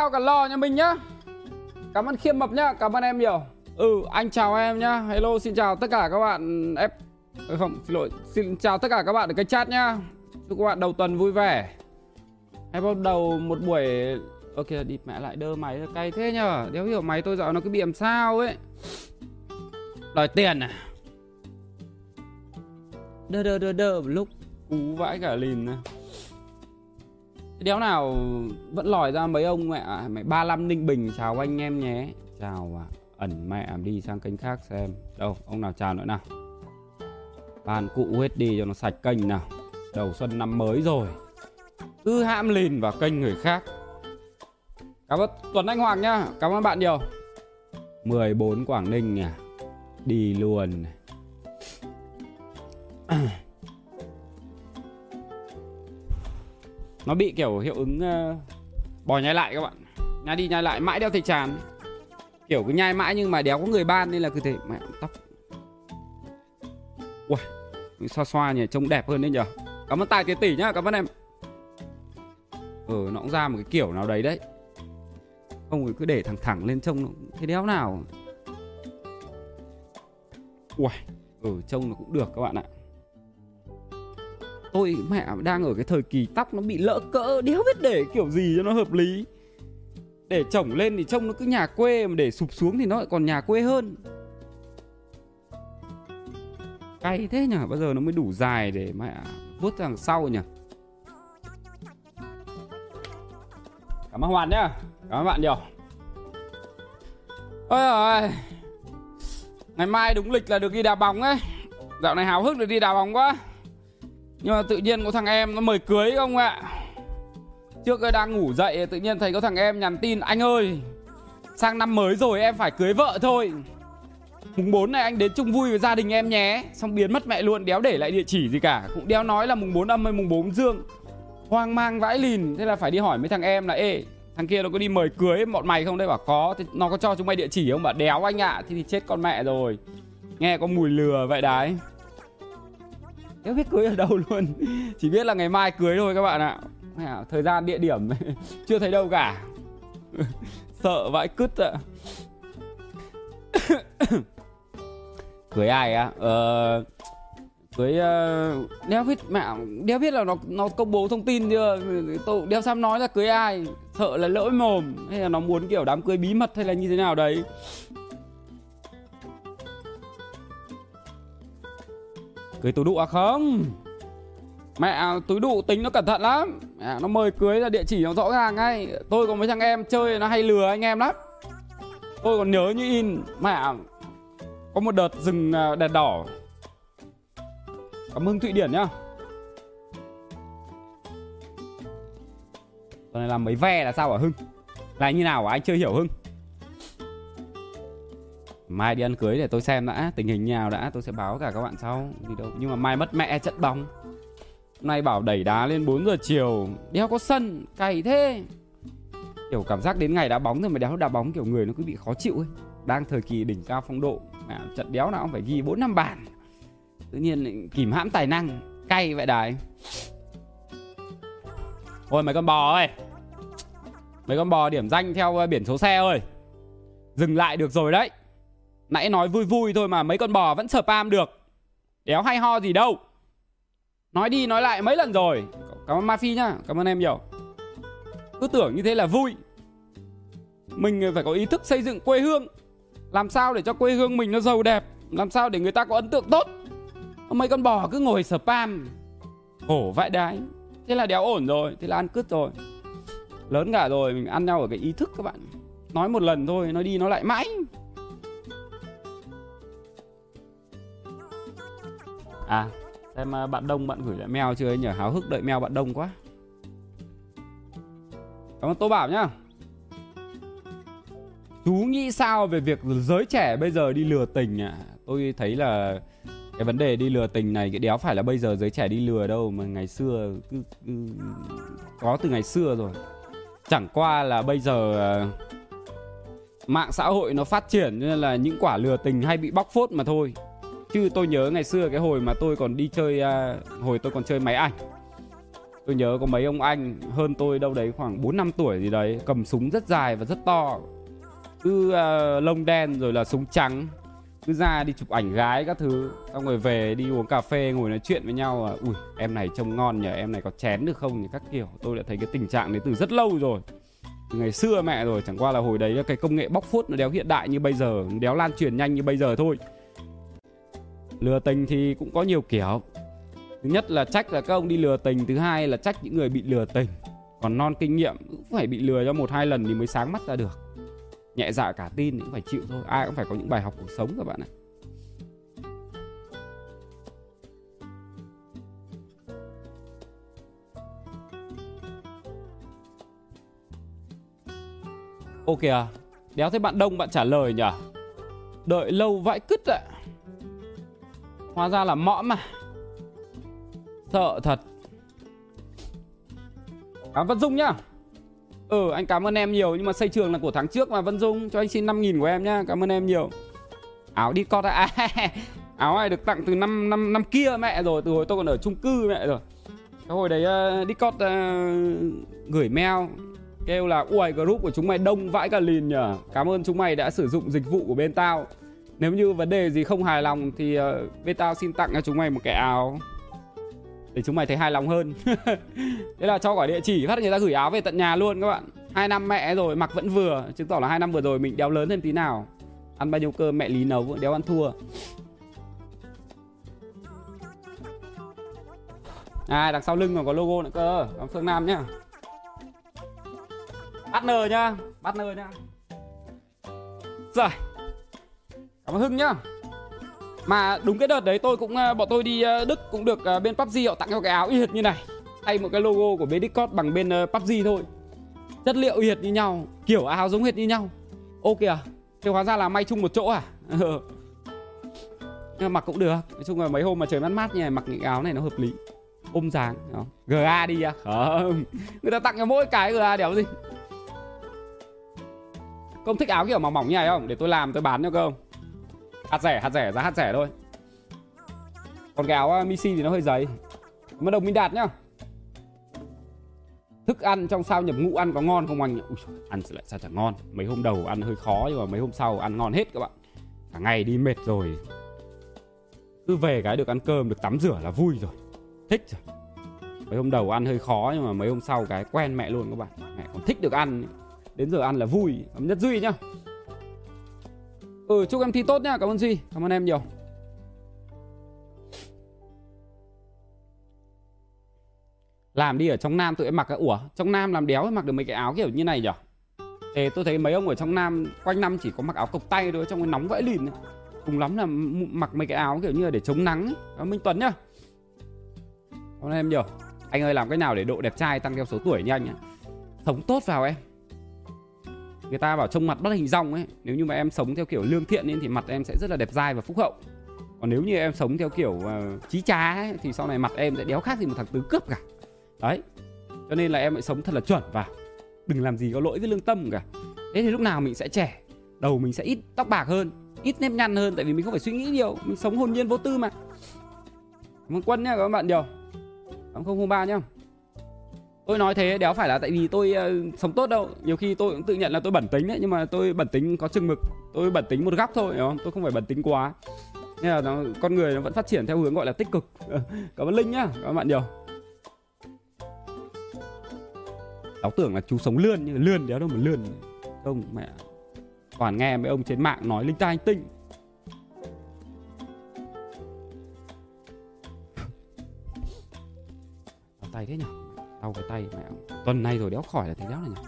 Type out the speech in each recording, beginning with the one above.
cao cả lò nhà mình nhá. Cảm ơn Khiêm Mập nhá Cảm ơn em nhiều. Ừ anh chào em nhá. Hello xin chào tất cả các bạn F ừ, Không xin lỗi Xin chào tất cả các bạn ở kênh chat nhá. Chúc các bạn đầu tuần vui vẻ. Hay bắt đầu một buổi Ok đi mẹ lại đơ máy cay thế nhở Đéo hiểu máy tôi dạo nó cứ bị làm sao ấy. Đòi tiền à? Đơ đơ đơ đơ một lúc. Cú vãi cả lìn này Đéo nào vẫn lòi ra mấy ông mẹ à, mẹ 35 Ninh Bình chào anh em nhé. Chào à, ẩn mẹ đi sang kênh khác xem. Đâu, ông nào chào nữa nào. bàn cụ hết đi cho nó sạch kênh nào. Đầu xuân năm mới rồi. Cứ hãm lìn vào kênh người khác. Cảm ơn Tuấn Anh Hoàng nhá. Cảm ơn bạn nhiều. 14 Quảng Ninh nhỉ. Đi luôn. nó bị kiểu hiệu ứng uh, bò nhai lại các bạn. Nhai đi nhai lại mãi đeo thầy tràn. Kiểu cứ nhai mãi nhưng mà đéo có người ban nên là cứ thế. Mẹ tóc. Ui xoa xoa nhỉ trông đẹp hơn đấy nhở. Cảm ơn tài tiền tỷ nhá cảm ơn em. Ừ nó cũng ra một cái kiểu nào đấy đấy. Không thì cứ để thẳng thẳng lên trông nó thế đéo nào. Ui ừ ờ, trông nó cũng được các bạn ạ tôi mẹ, đang ở cái thời kỳ tóc nó bị lỡ cỡ, đéo biết để kiểu gì cho nó hợp lý. Để chổng lên thì trông nó cứ nhà quê, mà để sụp xuống thì nó lại còn nhà quê hơn. Cay thế nhỉ bao giờ nó mới đủ dài để mẹ vuốt ra đằng sau nhỉ. Cảm ơn hoàn nhá, cảm ơn bạn nhiều. Ôi ơi, ngày mai đúng lịch là được đi đá bóng ấy. Dạo này háo hức được đi đá bóng quá nhưng mà tự nhiên có thằng em nó mời cưới không ạ? Trước đang ngủ dậy tự nhiên thấy có thằng em nhắn tin Anh ơi Sang năm mới rồi em phải cưới vợ thôi. Mùng 4 này anh đến chung vui với gia đình em nhé. Xong biến mất mẹ luôn Đéo để lại địa chỉ gì cả. Cũng đéo nói là mùng 4 âm hay mùng 4 dương. Hoang mang vãi lìn. Thế là phải đi hỏi mấy thằng em là Ê thằng kia nó có đi mời cưới bọn mày không? Đây bảo có. Thế nó có cho chúng mày địa chỉ không? Bảo đéo anh ạ. À. Thì, thì chết con mẹ rồi. Nghe có mùi lừa vậy đấy. Đéo biết cưới ở đâu luôn. Chỉ biết là ngày mai cưới thôi các bạn ạ. Thời gian địa điểm Chưa thấy đâu cả. Sợ vãi cứt ạ. Cưới ai á? Ờ Cưới uh, biết mẹ đeo biết là nó nó công bố thông tin chưa? Tôi đeo xăm nói là cưới ai? Sợ là lỗi mồm. Hay là nó muốn kiểu đám cưới bí mật hay là như thế nào đấy? Cưới tú đụ à không? Mẹ túi đụ tính nó cẩn thận lắm. Mẹ, Nó mời cưới là địa chỉ nó rõ ràng ngay. Tôi có mấy thằng em chơi nó hay lừa anh em lắm. Tôi còn nhớ như in Mẹ Có một đợt dừng à, đèn đỏ. Cảm ơn Thụy Điển nhá. Tuần này làm mấy ve là sao hả Hưng? Là như nào hả? Anh chưa hiểu Hưng. Mai đi ăn cưới để tôi xem đã, Tình hình nào đã, tôi sẽ báo cả các bạn sau. Gì đâu? Nhưng mà mai mất mẹ trận bóng. Hôm nay bảo đẩy đá lên 4 giờ chiều. Đéo có sân, Cày thế. Kiểu cảm giác đến ngày đá bóng rồi mà đéo đá bóng kiểu người nó cứ bị khó chịu ấy. Đang thời kỳ đỉnh cao phong độ, mà Trận đéo nào cũng phải ghi bốn năm bàn. Tự nhiên kìm hãm tài năng, Cay vậy đấy. Ôi, mấy con bò ơi. Mấy con bò điểm danh theo ờ, biển số xe ơi. Dừng lại được rồi đấy. Nãy nói vui vui thôi mà mấy con bò vẫn spam được. Đéo hay ho gì đâu. Nói đi nói lại mấy lần rồi. Cảm ơn Mafi nhá, Cảm ơn em nhiều. Cứ tưởng như thế là vui. Mình phải có ý thức xây dựng quê hương. Làm sao để cho quê hương mình nó giàu đẹp? Làm sao để người ta có ấn tượng tốt? Mấy con bò cứ ngồi spam Khổ vãi đái. Thế là đéo ổn rồi, Thế là ăn cứt rồi. Lớn cả rồi, mình ăn nhau ở cái ý thức các bạn. Nói một lần thôi, Nói đi nói lại mãi. À xem à, bạn Đông bạn gửi lại mail chưa ấy nhỉ? Háo hức đợi mail bạn Đông quá. Cảm ơn Tô Bảo nhá. Chú nghĩ sao về việc giới trẻ bây giờ đi lừa tình à Tôi thấy là cái vấn đề đi lừa tình này cái đéo phải là bây giờ giới trẻ đi lừa đâu mà ngày xưa cứ, cứ có từ ngày xưa rồi. Chẳng qua là bây giờ à, mạng xã hội nó phát triển nên là những quả lừa tình hay bị bóc phốt mà thôi chứ tôi nhớ ngày xưa cái hồi mà tôi còn đi chơi uh, hồi tôi còn chơi máy ảnh Tôi nhớ có mấy ông anh hơn tôi đâu đấy khoảng 4 năm tuổi gì đấy, cầm súng rất dài và rất to. Cứ uh, lông đen rồi là súng trắng. Cứ ra đi chụp ảnh gái các thứ, xong rồi về đi uống cà phê ngồi nói chuyện với nhau à, ui, em này trông ngon nhờ em này có chén được không nhỉ các kiểu. Tôi đã thấy cái tình trạng đấy từ rất lâu rồi. Từ ngày xưa mẹ rồi, chẳng qua là hồi đấy cái công nghệ bóc phốt nó đéo hiện đại như bây giờ, đéo lan truyền nhanh như bây giờ thôi. Lừa tình thì cũng có nhiều kiểu. Thứ nhất là trách là các ông đi lừa tình, thứ hai là trách những người bị lừa tình. Còn non kinh nghiệm cũng phải bị lừa cho một hai lần thì mới sáng mắt ra được. Nhẹ dạ cả tin cũng phải chịu thôi, ai cũng phải có những bài học cuộc sống các bạn ạ. Ok à đéo thấy bạn đông bạn trả lời nhỉ? Đợi lâu vãi cứt ạ hóa ra là mõm mà Sợ thật. Cảm Vân Dung nhá. Ừ anh cảm ơn em nhiều Nhưng mà xây trường là của tháng trước mà Vân Dung Cho anh xin 5 nghìn của em nhá Cảm ơn em nhiều. Áo đi con à, Áo này được tặng từ năm năm năm kia mẹ rồi Từ hồi tôi còn ở chung cư mẹ rồi. Cái hồi đấy uh, đi cót uh, gửi mail Kêu là uầy group của chúng mày đông vãi cả lìn nhờ. Cảm ơn chúng mày đã sử dụng dịch vụ của bên tao. Nếu như vấn đề gì không hài lòng Thì ờ, uh, tao xin tặng cho chúng mày một cái áo. Để chúng mày thấy hài lòng hơn. Thế là cho quả địa chỉ phát người ta gửi áo về tận nhà luôn các bạn. Hai năm mẹ rồi mặc vẫn vừa. Chứng tỏ là hai năm vừa rồi mình đeo lớn thêm tí nào. Ăn bao nhiêu cơm mẹ lý nấu đéo ăn thua. À đằng sau lưng còn có logo nữa cơ. Còn phương nam nhá. Partner nhá partner nhá. Rồi cảm ơn hưng nhá. Mà đúng cái đợt đấy tôi cũng ờ, bọn tôi đi ờ, Đức cũng được ờ, bên PUBG họ tặng cho cái áo y hệt như này. Thay một cái logo của bên Discord bằng bên PUBG thôi. Chất liệu y hệt như nhau, kiểu áo giống hệt như nhau. Ok à thế hóa ra là may chung một chỗ à? Ừ. Nhưng mặc cũng được. Nói chung là mấy hôm mà trời mát mát như này, mặc những áo này nó hợp lý. Ôm dáng GA đi à? Không. Người ta tặng cho mỗi cái GA đéo gì. Không thích áo kiểu mỏng mỏng như này không? Để tôi làm, tôi bán cho không hạt rẻ hạt rẻ giá hạt rẻ thôi. Còn cái áo Missy thì nó hơi dày. Mà đồng minh đạt nhá. Thức ăn trong sao nhập ngũ ăn có ngon không anh? Ui, ăn lại sao chẳng ngon? Mấy hôm đầu ăn hơi khó nhưng mà mấy hôm sau ăn ngon hết các bạn. Cả ngày đi mệt rồi. Cứ về cái được ăn cơm được tắm rửa là vui rồi. Thích rồi. Mấy hôm đầu ăn hơi khó nhưng mà mấy hôm sau cái quen mẹ luôn các bạn. Mẹ còn thích được ăn. Đến giờ ăn là vui. Nhất duy nhá. Ừ chúc em thi tốt nhá Cảm ơn Duy Cảm ơn em nhiều. Làm đi ở trong Nam tụi em mặc cái Ủa trong Nam làm đéo mặc được mấy cái áo kiểu như này nhở? Thế tôi thấy mấy ông ở trong Nam Quanh năm chỉ có mặc áo cộc tay thôi Trong cái nóng vãi lìn Cùng lắm là mặc mấy cái áo kiểu như là để chống nắng Đó, Minh Tuấn nhá. Cảm ơn em nhiều. Anh ơi làm cái nào để độ đẹp trai tăng theo số tuổi như anh nhá Sống tốt vào em người ta bảo trông mặt bất hình rong ấy. Nếu như mà em sống theo kiểu lương thiện ấy, thì mặt em sẽ rất là đẹp dai và phúc hậu. Còn nếu như em sống theo kiểu uh, trí trá ấy, thì sau này mặt em sẽ đéo khác gì một thằng tứ cướp cả. Đấy. Cho nên là em phải sống thật là chuẩn và đừng làm gì có lỗi với lương tâm cả. Thế thì lúc nào mình sẽ trẻ đầu mình sẽ ít tóc bạc hơn ít nếp nhăn hơn tại vì mình không phải suy nghĩ nhiều mình sống hồn nhiên vô tư mà. Cảm ơn quân nhá các bạn nhiều. Không ba nhá tôi nói thế đéo phải là tại vì tôi uh, sống tốt đâu. Nhiều khi tôi cũng tự nhận là tôi bẩn tính đấy nhưng mà tôi bẩn tính có chừng mực. Tôi bẩn tính một góc thôi hiểu không? Tôi không phải bẩn tính quá. Nên là nó, con người nó vẫn phát triển theo hướng gọi là tích cực. Cảm ơn linh nhá các bạn nhiều. Cháu tưởng là chú sống lươn nhưng lươn đéo đâu mà lươn. Không mẹ toàn nghe mấy ông trên mạng nói linh tai anh tinh. Tay thế nhỉ đau cái tay mẹ. Tuần nay rồi đéo khỏi là thế đéo này nhỉ?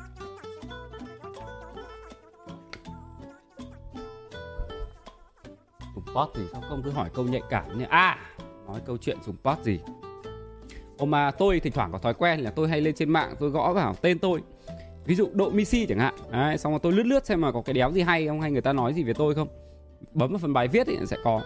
Dùng pot thì sao không? Cứ hỏi câu nhạy cảm như à nói câu chuyện dùng pot gì? Ô mà tôi thỉnh thoảng có thói quen là tôi hay lên trên mạng tôi gõ vào tên tôi. Ví dụ độ misi chẳng hạn. Đấy, xong rồi tôi lướt lướt xem mà có cái đéo gì hay không hay người ta nói gì về tôi không. Bấm vào phần bài viết thì sẽ có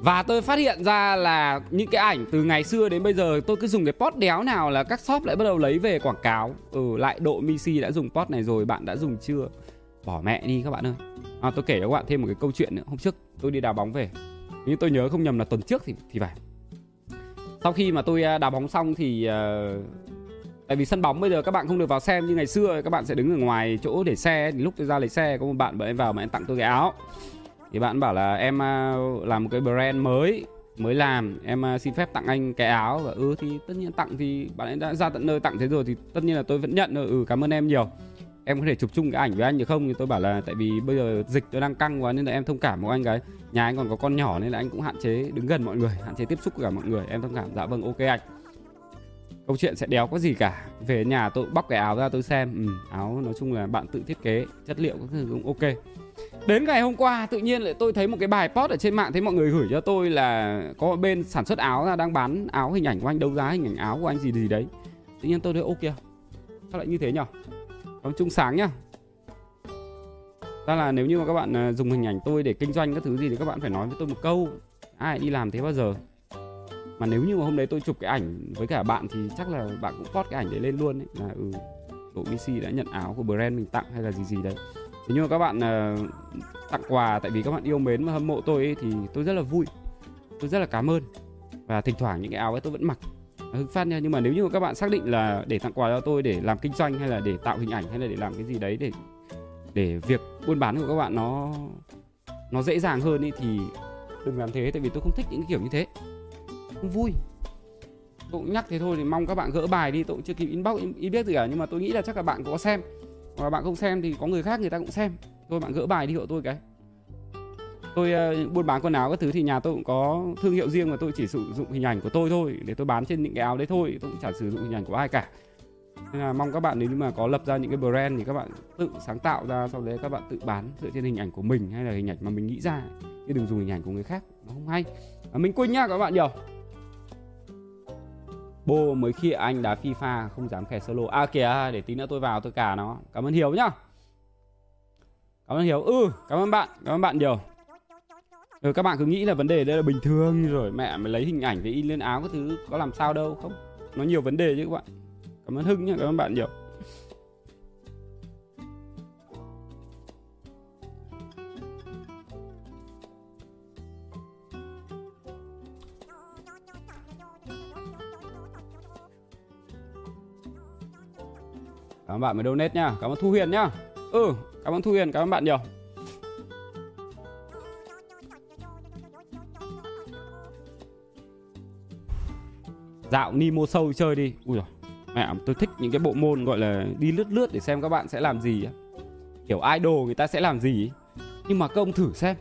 và tôi phát hiện ra là những cái ảnh từ ngày xưa đến bây giờ tôi cứ dùng cái post đéo nào là các shop lại bắt đầu lấy về quảng cáo. Ừ, lại độ Misi đã dùng post này rồi, bạn đã dùng chưa? Bỏ mẹ đi các bạn ơi. À, tôi kể cho các bạn thêm một cái câu chuyện nữa. Hôm trước tôi đi đá bóng về. Nhưng tôi nhớ không nhầm là tuần trước thì thì phải. Sau khi mà tôi à, đá bóng xong thì uh, tại vì sân bóng bây giờ các bạn không được vào xem như ngày xưa các bạn sẽ đứng ở ngoài chỗ để xe thì lúc tôi ra lấy xe có một bạn bọn em vào mà em tặng tôi cái áo thì bạn bảo là em à, làm một cái brand mới mới làm. Em à, xin phép tặng anh cái áo. Và ừ thì tất nhiên tặng thì bạn ấy đã ra tận nơi tặng thế rồi thì tất nhiên là tôi vẫn nhận rồi ừ cảm ơn em nhiều. Em có thể chụp chung cái ảnh với anh được không? Thì tôi bảo là tại vì bây giờ dịch tôi đang căng quá nên là em thông cảm một anh cái. Nhà anh còn có con nhỏ nên là anh cũng hạn chế đứng gần mọi người hạn chế tiếp xúc với cả mọi người. Em thông cảm. Dạ vâng ok anh. Câu chuyện sẽ đéo có gì cả. Về nhà tôi bóc cái áo ra tôi xem. Ừ, áo nói chung là bạn tự thiết kế chất liệu các thứ cũng ok đến ngày hôm qua, tự nhiên lại tôi thấy một cái bài post ở trên mạng thấy mọi người gửi cho tôi là có bên sản xuất áo ra đang bán áo hình ảnh của anh, đấu giá hình ảnh áo của anh gì gì đấy. Tự nhiên tôi thấy ok, sao lại như thế nhở? Nói chung sáng nhá. Ra là nếu như mà các bạn à, dùng hình ảnh tôi để kinh doanh các thứ gì thì các bạn phải nói với tôi một câu. Ai đi làm thế bao giờ? Mà nếu như mà hôm đấy tôi chụp cái ảnh với cả bạn thì chắc là bạn cũng post cái ảnh đấy lên luôn ấy. Là ừ đội BC đã nhận áo của brand mình tặng hay là gì gì đấy thế nhưng mà các bạn uh, tặng quà tại vì các bạn yêu mến và hâm mộ tôi ấy, thì tôi rất là vui. Tôi rất là cảm ơn. Và thỉnh thoảng những cái áo ấy tôi vẫn mặc. Hưng phát nha nhưng mà nếu như mà các bạn xác định là để tặng quà cho tôi để làm kinh doanh hay là để tạo hình ảnh hay là để làm cái gì đấy để để việc buôn bán của các bạn nó nó dễ dàng hơn ý thì đừng làm thế tại vì tôi không thích những kiểu như thế. Không vui. Tôi cũng nhắc thế thôi thì mong các bạn gỡ bài đi tôi cũng chưa kịp inbox in biết gì cả nhưng mà tôi nghĩ là chắc là bạn có xem và bạn không xem thì có người khác người ta cũng xem. Thôi bạn gỡ bài đi hộ tôi cái. Tôi uh, buôn bán quần áo các thứ thì nhà tôi cũng có thương hiệu riêng và tôi chỉ sử dụng hình ảnh của tôi thôi. Để tôi bán trên những cái áo đấy thôi tôi cũng chẳng sử dụng hình ảnh của ai cả. Nên là mong các bạn nếu như mà có lập ra những cái brand thì các bạn tự sáng tạo ra sau đấy các bạn tự bán dựa trên hình ảnh của mình hay là hình ảnh mà mình nghĩ ra. Chứ đừng dùng hình ảnh của người khác nó không hay. À, mình quên nhá các bạn nhiều Bô mới khi anh đá FIFA không dám kè solo. À kìa để tí nữa tôi vào tôi cả nó. Cảm ơn Hiếu nhá. Cảm ơn Hiếu. Ừ cảm ơn bạn Cảm ơn bạn nhiều. Ừ, Các bạn cứ nghĩ là vấn đề đây là bình thường rồi Mẹ mày lấy hình ảnh để in lên áo cái thứ Có làm sao đâu không? Nó nhiều vấn đề chứ các bạn. Cảm ơn Hưng nhá Cảm ơn bạn nhiều. Cảm ơn bạn mới donate nhá. Cảm ơn Thu Huyền nhá. Ừ, cảm ơn Thu Huyền, cảm ơn bạn nhiều. Dạo Nemo sâu chơi đi. Ui giời. Mẹ tôi thích những cái bộ môn gọi là đi lướt lướt để xem các bạn sẽ làm gì Kiểu idol người ta sẽ làm gì Nhưng mà các ông thử xem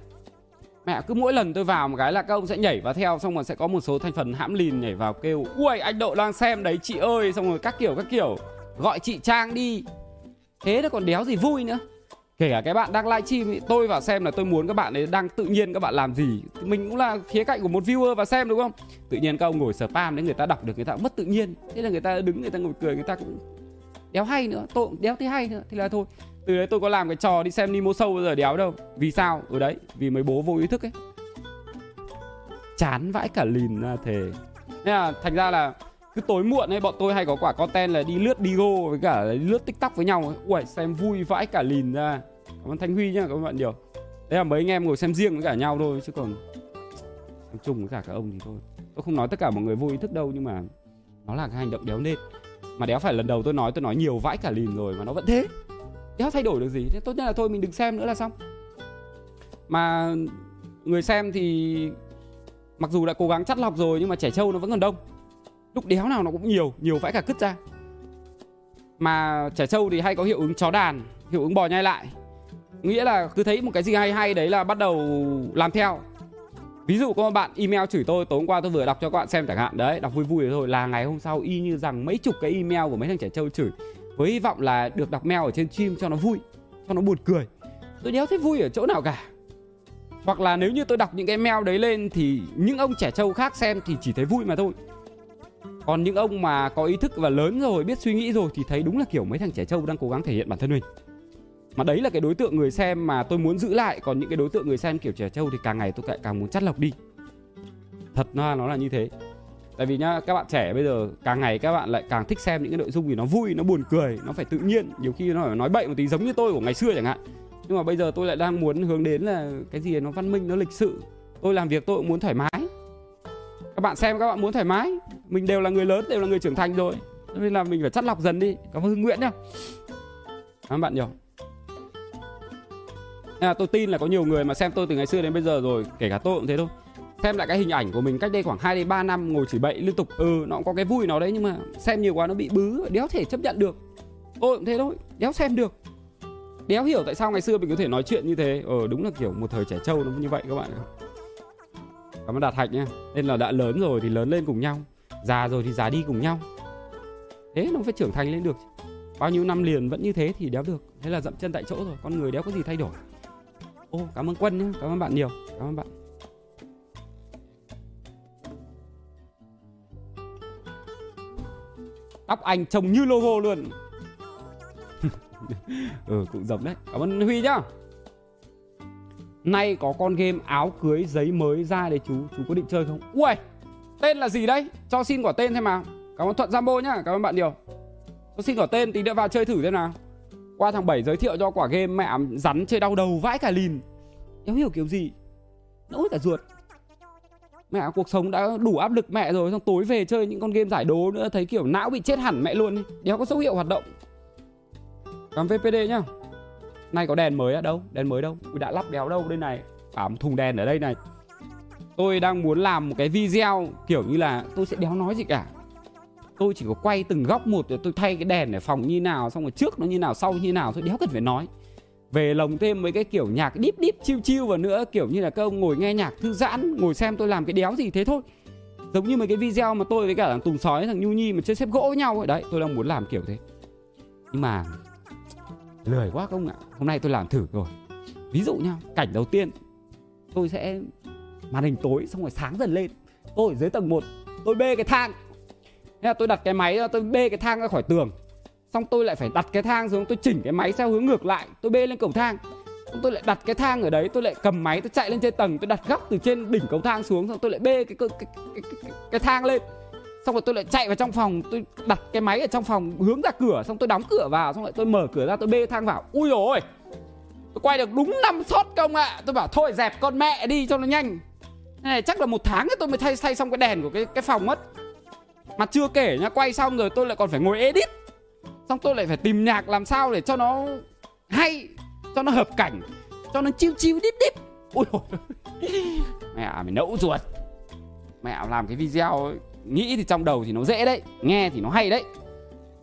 Mẹ cứ mỗi lần tôi vào một cái là các ông sẽ nhảy vào theo Xong rồi sẽ có một số thành phần hãm lìn nhảy vào kêu Ui anh Độ đang xem đấy chị ơi Xong rồi các kiểu các kiểu gọi chị Trang đi. Thế nó còn đéo gì vui nữa. Kể cả cái bạn đang livestream tôi vào xem là tôi muốn các bạn ấy đang tự nhiên các bạn làm gì. Mình cũng là khía cạnh của một viewer và xem đúng không? Tự nhiên các ông ngồi spam đấy, người ta đọc được, người ta cũng mất tự nhiên. Thế là người ta đứng, người ta ngồi cười, người ta cũng đéo hay nữa, tôi cũng đéo thấy hay nữa. Thì là thôi, từ đấy tôi có làm cái trò đi xem Nemo sâu bao giờ đéo đâu. Vì sao? Ở đấy, vì mấy bố vô ý thức ấy. Chán vãi cả lìn ra thề. Nên là thành ra là cứ tối muộn ấy, bọn tôi hay có quả content là đi lướt Digo với cả đi lướt tiktok với nhau ấy. ui xem vui vãi cả lìn ra. Cảm ơn thanh huy nhá các bạn nhiều. Đấy là mấy anh em ngồi xem riêng với cả nhau thôi, chứ còn xem chung với cả các ông thì thôi. Tôi không nói tất cả mọi người vô ý thức đâu, nhưng mà nó là cái hành động đéo nên. Mà đéo phải lần đầu tôi nói tôi nói nhiều vãi cả lìn rồi mà nó vẫn thế. Đéo thay đổi được gì? Thế tốt nhất là thôi, mình đừng xem nữa là xong. Mà người xem thì mặc dù đã cố gắng chắt lọc rồi, nhưng mà trẻ trâu nó vẫn còn đông lúc đéo nào nó cũng nhiều nhiều vãi cả cứt ra. Mà trẻ trâu thì hay có hiệu ứng chó đàn, hiệu ứng bò nhai lại. Nghĩa là cứ thấy một cái gì hay hay đấy là bắt đầu làm theo. Ví dụ có một bạn email chửi tôi, tối hôm qua tôi vừa đọc cho các bạn xem chẳng hạn. Đấy, đọc vui vui thôi. Là ngày hôm sau y như rằng mấy chục cái email của mấy thằng trẻ trâu chửi với hy vọng là được đọc mail ở trên stream cho nó vui, cho nó buồn cười. Tôi đéo thấy vui ở chỗ nào cả. Hoặc là nếu như tôi đọc những cái mail đấy lên thì những ông trẻ trâu khác xem thì chỉ thấy vui mà thôi còn những ông mà có ý thức và lớn rồi, biết suy nghĩ rồi thì thấy đúng là kiểu mấy thằng trẻ trâu đang cố gắng thể hiện bản thân mình. Mà đấy là cái đối tượng người xem mà tôi muốn giữ lại, còn những cái đối tượng người xem kiểu trẻ trâu thì càng ngày tôi lại càng muốn chắt lọc đi. Thật ra nó là như thế. Tại vì nhá, các bạn trẻ bây giờ càng ngày các bạn lại càng thích xem những cái nội dung thì nó vui, nó buồn cười, nó phải tự nhiên, nhiều khi nó phải nói bậy một tí giống như tôi của ngày xưa chẳng hạn. Nhưng mà bây giờ tôi lại đang muốn hướng đến là cái gì nó văn minh, nó lịch sự. Tôi làm việc tôi cũng muốn thoải mái bạn xem các bạn muốn thoải mái. Mình đều là người lớn đều là người trưởng thành rồi. Nên là mình phải chắt lọc dần đi. Cảm ơn hưng nguyễn nhá. Cảm ơn bạn nhiều. À, tôi tin là có nhiều người mà xem tôi từ ngày xưa đến bây giờ rồi kể cả tôi cũng thế thôi. Xem lại cái hình ảnh của mình cách đây khoảng 2 đến 3 năm ngồi chỉ bậy liên tục. Ừ nó cũng có cái vui nó đấy nhưng mà xem nhiều quá nó bị bứ đéo thể chấp nhận được. Tôi cũng thế thôi đéo xem được. Đéo hiểu tại sao ngày xưa mình có thể nói chuyện như thế. Ờ đúng là kiểu một thời trẻ trâu nó như vậy các bạn cảm ơn đạt hạnh nha nên là đã lớn rồi thì lớn lên cùng nhau. Già rồi thì già đi cùng nhau. Thế nó phải trưởng thành lên được bao nhiêu năm liền vẫn như thế thì đéo được. Thế là dậm chân tại chỗ rồi, con người đéo có gì thay đổi. Ô, cảm ơn quân nhé, cảm ơn bạn nhiều, cảm ơn bạn. Tóc anh trông như logo luôn. Ừ cũng giống đấy. Cảm ơn huy nhá nay có con game áo cưới giấy mới ra đấy chú chú có định chơi không? Ui, tên là gì đấy? Cho xin quả tên xem nào. Cảm ơn thuận Jambo nhá, cảm ơn bạn nhiều. Cho xin quả tên, tí nữa vào chơi thử xem nào. Qua thằng 7 giới thiệu cho quả game mẹ rắn chơi đau đầu vãi cả lìn. Đéo hiểu kiểu gì? Nỗi cả ruột. Mẹ, cuộc sống đã đủ áp lực mẹ rồi, Xong tối về chơi những con game giải đố nữa, Thấy kiểu não bị chết hẳn mẹ luôn Đéo có dấu hiệu hoạt động. Còn VPD nhá. Nay có đèn mới ở đâu? Đèn mới đâu? Ui, đã lắp đéo đâu đây này? Bảo thùng đèn ở đây này. Tôi đang muốn làm một cái video Kiểu như là tôi sẽ đéo nói gì cả. Tôi chỉ có quay từng góc một Rồi tôi thay cái đèn ở phòng như nào, Xong rồi trước nó như nào, sau như nào, Tôi đéo cần phải nói. Về lồng thêm mấy cái kiểu nhạc đíp đíp chiêu chiêu vào nữa, kiểu như là các ông ngồi nghe nhạc thư giãn, ngồi xem tôi làm cái đéo gì thế thôi. Giống như mấy cái video mà tôi với cả thằng tùng sói, thằng nhu nhi mà chơi xếp gỗ với nhau ấy. Đấy, tôi đang muốn làm kiểu thế. Nhưng mà lười quá không ạ. Hôm nay tôi làm thử rồi. Ví dụ nhá cảnh đầu tiên tôi sẽ màn hình tối xong rồi sáng dần lên. Tôi ở dưới tầng 1 tôi bê cái thang. Thế là tôi đặt cái máy tôi bê cái thang ra khỏi tường. Xong tôi lại phải đặt cái thang xuống tôi chỉnh cái máy theo hướng ngược lại tôi bê lên cầu thang. Xong tôi lại đặt cái thang ở đấy tôi lại cầm máy tôi chạy lên trên tầng tôi đặt góc từ trên đỉnh cầu thang xuống xong tôi lại bê cái cái, cái, cái, cái, cái thang lên xong rồi tôi lại chạy vào trong phòng tôi đặt cái máy ở trong phòng hướng ra cửa xong tôi đóng cửa vào xong rồi tôi mở cửa ra tôi bê thang vào. Ui rồi tôi quay được đúng năm shot công ạ? Tôi bảo thôi dẹp con mẹ đi cho nó nhanh. Này chắc là một tháng tôi mới thay thay xong cái đèn của cái cái phòng mất. Mà chưa kể nhá quay xong rồi tôi lại còn phải ngồi edit. Xong tôi lại phải tìm nhạc làm sao để cho nó hay cho nó hợp cảnh cho nó chiêu chiêu đít đít ui mẹ à, mày nẫu ruột. Mẹ làm cái video ấy, nghĩ thì trong đầu thì nó dễ đấy nghe thì nó hay đấy.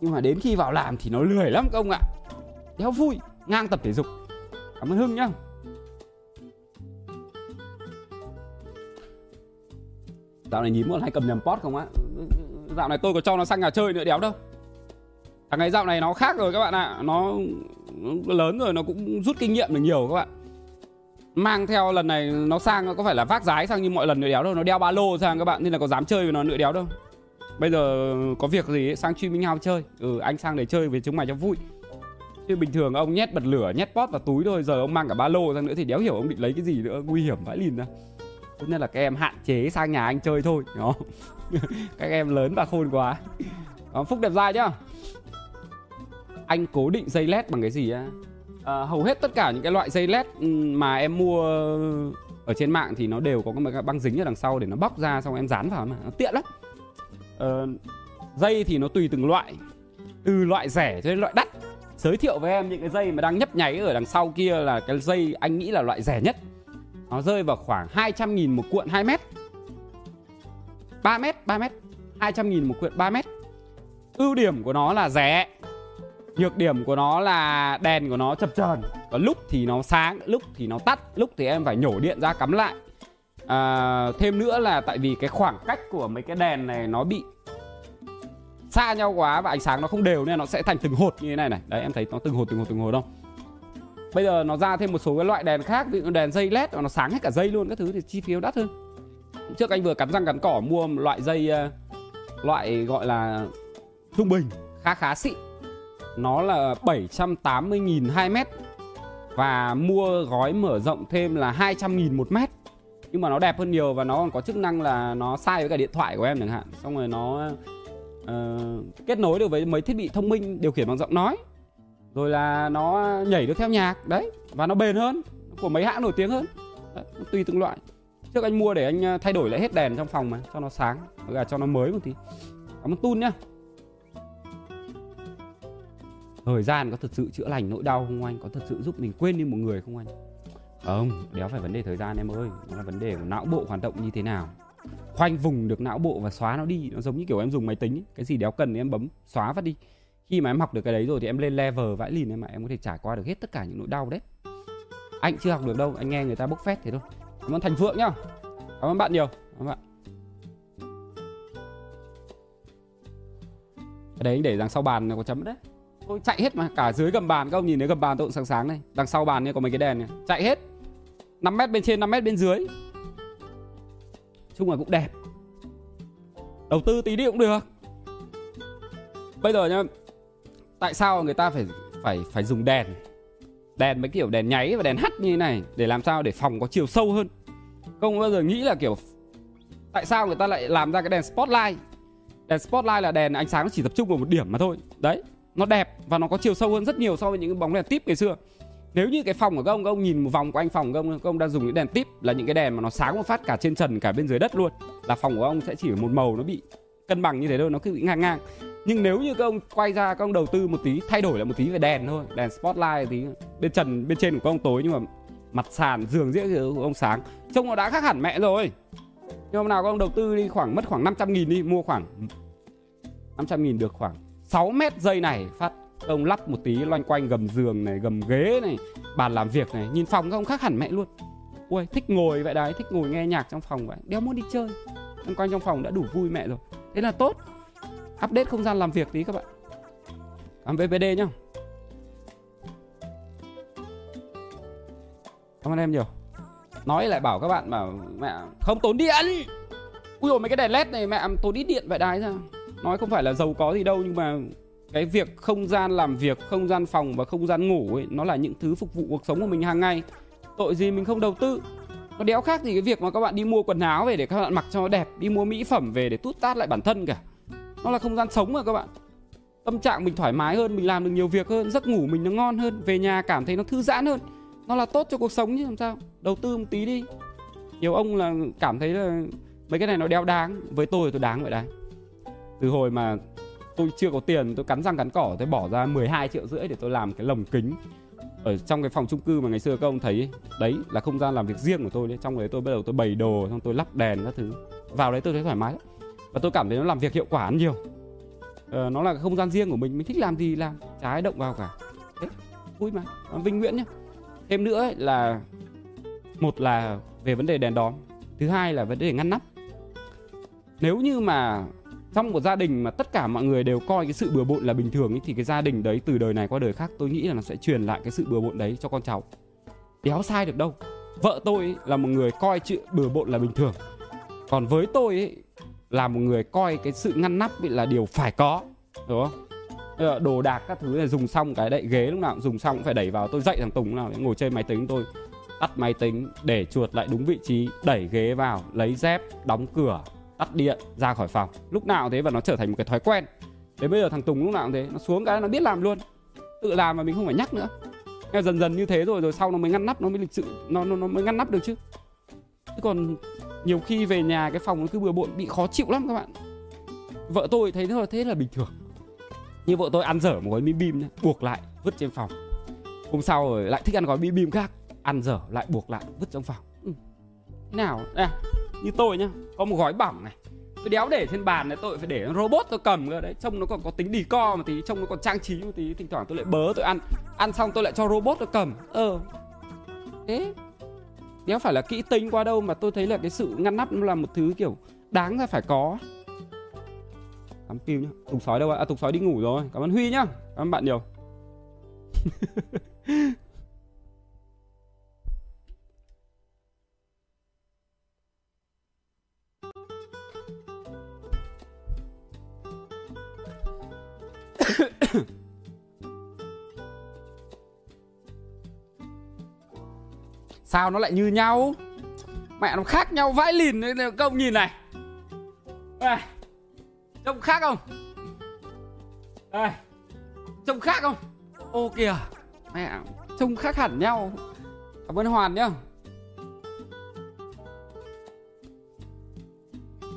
Nhưng mà đến khi vào làm thì nó lười lắm các ông ạ. Đéo vui ngang tập thể dục. Cảm ơn hưng nhá. Dạo này nhím còn hay cầm nhầm pot không á dạo này tôi có cho nó sang nhà chơi nữa đéo đâu. Thằng ấy dạo này nó khác rồi các bạn ạ. Nó, nó lớn rồi nó cũng rút kinh nghiệm được nhiều các bạn mang theo lần này nó sang nó có phải là vác giái sang như mọi lần nữa đéo đâu? Nó đeo ba lô sang các bạn nên là có dám chơi với nó nữa đéo đâu. Bây giờ có việc gì ấy, sang streaming house chơi. Ừ anh sang để chơi với chúng mày cho vui. Chứ bình thường ông nhét bật lửa nhét pot vào túi thôi giờ ông mang cả ba lô sang nữa thì đéo hiểu ông định lấy cái gì nữa nguy hiểm vãi lìn ra. Tốt nhất là các em hạn chế sang nhà anh chơi thôi đó. Các em lớn và khôn quá. Đó, phúc đẹp dai nhá anh cố định dây led bằng cái gì á? à, Ờ, hầu hết tất cả những cái loại dây led ừ, mà em mua ở trên mạng thì nó đều có cái băng dính ở đằng sau để nó bóc ra xong em dán vào mà nó tiện lắm. À, dây thì nó tùy từng loại từ loại rẻ cho đến loại đắt. Giới thiệu với em những cái dây mà đang nhấp nháy ở đằng sau kia là cái dây anh nghĩ là loại rẻ nhất. Nó rơi vào khoảng 200 nghìn một cuộn 2 mét. 3 mét 3 mét 200 nghìn một cuộn 3 mét. Ưu điểm của nó là rẻ. Nhược điểm của nó là đèn của nó chập chờn. Và lúc thì nó sáng, lúc thì nó tắt Lúc thì em phải nhổ điện ra cắm lại. À, Thêm nữa là tại vì cái khoảng cách của mấy cái đèn này nó bị xa nhau quá và ánh sáng nó không đều nên nó sẽ thành từng hột như thế này này. Đấy em thấy nó từng hột từng hột từng hột không? Bây giờ nó ra thêm một số cái loại đèn khác Ví dụ đèn dây led và nó sáng hết cả dây luôn Các thứ thì chi phí đắt hơn. Trước anh vừa cắn răng cắn cỏ mua một loại dây ờ, Loại gọi là trung bình Khá khá xịn nó là 780.000 2 mét. Và mua gói mở rộng thêm là 200.000 một mét. Nhưng mà nó đẹp hơn nhiều và nó còn có chức năng là nó sai với cả điện thoại của em chẳng hạn. Xong rồi nó uh, kết nối được với mấy thiết bị thông minh điều khiển bằng giọng nói. Rồi là nó nhảy được theo nhạc Đấy. Và nó bền hơn Của mấy hãng nổi tiếng hơn. Đấy, Tùy từng loại. Trước anh mua để anh ờ, thay đổi lại hết đèn trong phòng mà Cho nó sáng Và cho nó mới một tí. Cảm ơn Tun nhá thời gian có thật sự chữa lành nỗi đau không anh? Có thật sự giúp mình quên đi một người không anh? Không, đéo phải vấn đề thời gian em ơi. Nó là vấn đề của não bộ hoạt động như thế nào. Khoanh vùng được não bộ và xóa nó đi. Nó giống như kiểu em dùng máy tính ấy. cái gì đéo cần thì em bấm, xóa phát đi. Khi mà em học được cái đấy rồi thì em lên level vãi lìn em mà em có thể trải qua được hết tất cả những nỗi đau đấy. Anh chưa học được đâu, anh nghe người ta bốc phét thế thôi. Cảm ơn thành phượng nhá. Cảm ơn bạn nhiều. Cảm ơn bạn. Cái đấy anh để đằng sau bàn này có chấm đấy tôi chạy hết mà, cả dưới gầm bàn, các ông nhìn thấy gầm bàn tôi cũng sáng sáng này đằng sau bàn này có mấy cái đèn này. Chạy hết. 5 mét bên trên 5 mét bên dưới. Chung là cũng đẹp. Đầu tư tí đi cũng được. Bây giờ nhá, tại sao người ta phải phải phải dùng đèn? Đèn mấy kiểu đèn nháy và đèn hắt như thế này để làm sao để phòng có chiều sâu hơn? Không bao giờ nghĩ là kiểu tại sao người ta lại làm ra cái đèn spotlight? Đèn spotlight là đèn ánh sáng chỉ tập trung vào một điểm mà thôi. Đấy nó đẹp và nó có chiều sâu hơn rất nhiều so với những cái bóng đèn tip ngày xưa. Nếu như cái phòng của các ông các ông nhìn một vòng của anh phòng của ông các ông đang dùng những đèn tip là những cái đèn mà nó sáng một phát cả trên trần, cả bên dưới đất luôn, là phòng của ông sẽ chỉ một màu nó bị cân bằng như thế thôi, nó cứ bị ngang ngang. Nhưng nếu như các ông quay ra, các ông đầu tư một tí, thay đổi lại một tí về đèn thôi, đèn spotlight tí bên trần, bên trên của các ông tối, nhưng mà mặt sàn, giường dĩa của ông sáng. Trông nó đã khác hẳn mẹ rồi. Nhưng hôm nào các ông đầu tư đi khoảng, mất khoảng 500 nghìn đi, mua khoảng 500 nghìn được khoảng 6 mét dây này, phát ông lắp một tí loanh quanh gầm giường này, gầm ghế này, bàn làm việc này. Nhìn phòng các ông khác hẳn mẹ luôn. Ui, thích ngồi vậy đấy, thích ngồi nghe nhạc trong phòng vậy. Đéo muốn đi chơi. Loanh quanh trong phòng đã đủ vui mẹ rồi. Thế là tốt. Update không gian làm việc tí các bạn. Cảm VPD nhá. Cảm ơn em nhiều. Nói lại bảo các bạn mà mẹ không tốn điện. Ui rồi mấy cái đèn led này mẹ tốn ít điện vậy đái ra nói không phải là giàu có gì đâu, nhưng mà cái việc không gian làm việc, không gian phòng và không gian ngủ ấy, nó là những thứ phục vụ cuộc sống của mình hàng ngày. Tội gì mình không đầu tư? Nó đéo khác gì cái việc mà các bạn đi mua quần áo về để các bạn mặc cho nó đẹp, đi mua mỹ phẩm về để tút tát lại bản thân cả. Nó là không gian sống mà các bạn. Tâm trạng mình thoải mái hơn, mình làm được nhiều việc hơn, giấc ngủ mình nó ngon hơn, về nhà cảm thấy nó thư giãn hơn. Nó là tốt cho cuộc sống chứ, làm sao? Đầu tư một tí đi. Nhiều ông là cảm thấy là mấy cái này nó đeo đáng. Với tôi tôi đáng vậy đấy từ hồi mà tôi chưa có tiền tôi cắn răng cắn cỏ tôi bỏ ra 12 triệu rưỡi để tôi làm cái lồng kính. Ở trong cái phòng chung cư mà ngày xưa các ông thấy đấy là không gian làm việc riêng của tôi đấy. Trong đấy tôi bắt đầu tôi bày đồ xong tôi lắp đèn các thứ. Vào đấy tôi thấy thoải mái và tôi cảm thấy nó làm việc hiệu quả hơn nhiều. Ờ, nó là không gian riêng của mình mình thích làm gì làm trái động vào cả. Đấy vui mà. Ờ, Vinh nguyễn nhá. Thêm nữa ấy là một là về vấn đề đèn đóm thứ hai là vấn đề ngăn nắp. Nếu như mà trong một gia đình mà tất cả mọi người đều coi cái sự bừa bộn là bình thường ấy, thì cái gia đình đấy từ đời này qua đời khác tôi nghĩ là nó sẽ truyền lại cái sự bừa bộn đấy cho con cháu. Đéo sai được đâu. Vợ tôi ấy, là một người coi chuyện bừa bộn là bình thường. Còn với tôi ấy, là một người coi cái sự ngăn nắp ấy là điều phải có đúng không? Ờ, đồ đạc các thứ là dùng xong cái đậy ghế lúc nào cũng dùng xong cũng phải đẩy vào tôi dậy thằng tùng lúc nào ngồi chơi máy tính tôi tắt máy tính để chuột lại đúng vị trí đẩy ghế vào lấy dép đóng cửa tắt điện ra khỏi phòng. Lúc nào thế và nó trở thành một cái thói quen. Đến bây giờ thằng tùng lúc nào cũng thế nó xuống cái nó biết làm luôn. Tự làm mà mình không phải nhắc nữa. Nghe dần dần như thế rồi rồi sau nó mới ngăn nắp nó mới lịch sự nó nó, nó mới ngăn nắp được chứ. Chứ còn nhiều khi về nhà cái phòng nó cứ bừa bộn bị khó chịu lắm các bạn. Vợ tôi thấy thế là thế là bình thường. Như vợ tôi ăn dở một gói bim bim nhá buộc lại vứt trên phòng. Hôm sau rồi lại thích ăn gói bim bim khác ăn dở lại buộc lại vứt trong phòng. Ừ. thế nào? À, như tôi nhá có một gói bỏng này. Tôi đéo để trên bàn này tôi phải để robot tôi cầm cơ đấy trông nó còn có tính đi co một tí trông nó còn trang trí một tí. Thỉnh thoảng tôi lại bớ tôi ăn. Ăn xong tôi lại cho robot tôi cầm. Ờ. Thế. Đéo phải là kỹ tính qua đâu mà tôi thấy là cái sự ngăn nắp nó là một thứ kiểu đáng ra phải có. Cắm pin nhá. Tùng sói đâu ạ? À, tùng sói đi ngủ rồi. Cảm ơn huy nhá. Cảm ơn bạn nhiều. Sao nó lại như nhau? Mẹ nó khác nhau vãi lìn Các ông nhìn này. Đây. Trông khác không? Đây Trông khác không? Ô kìa, Mẹ, Trông khác hẳn nhau. Cảm ơn Hoàn nhá.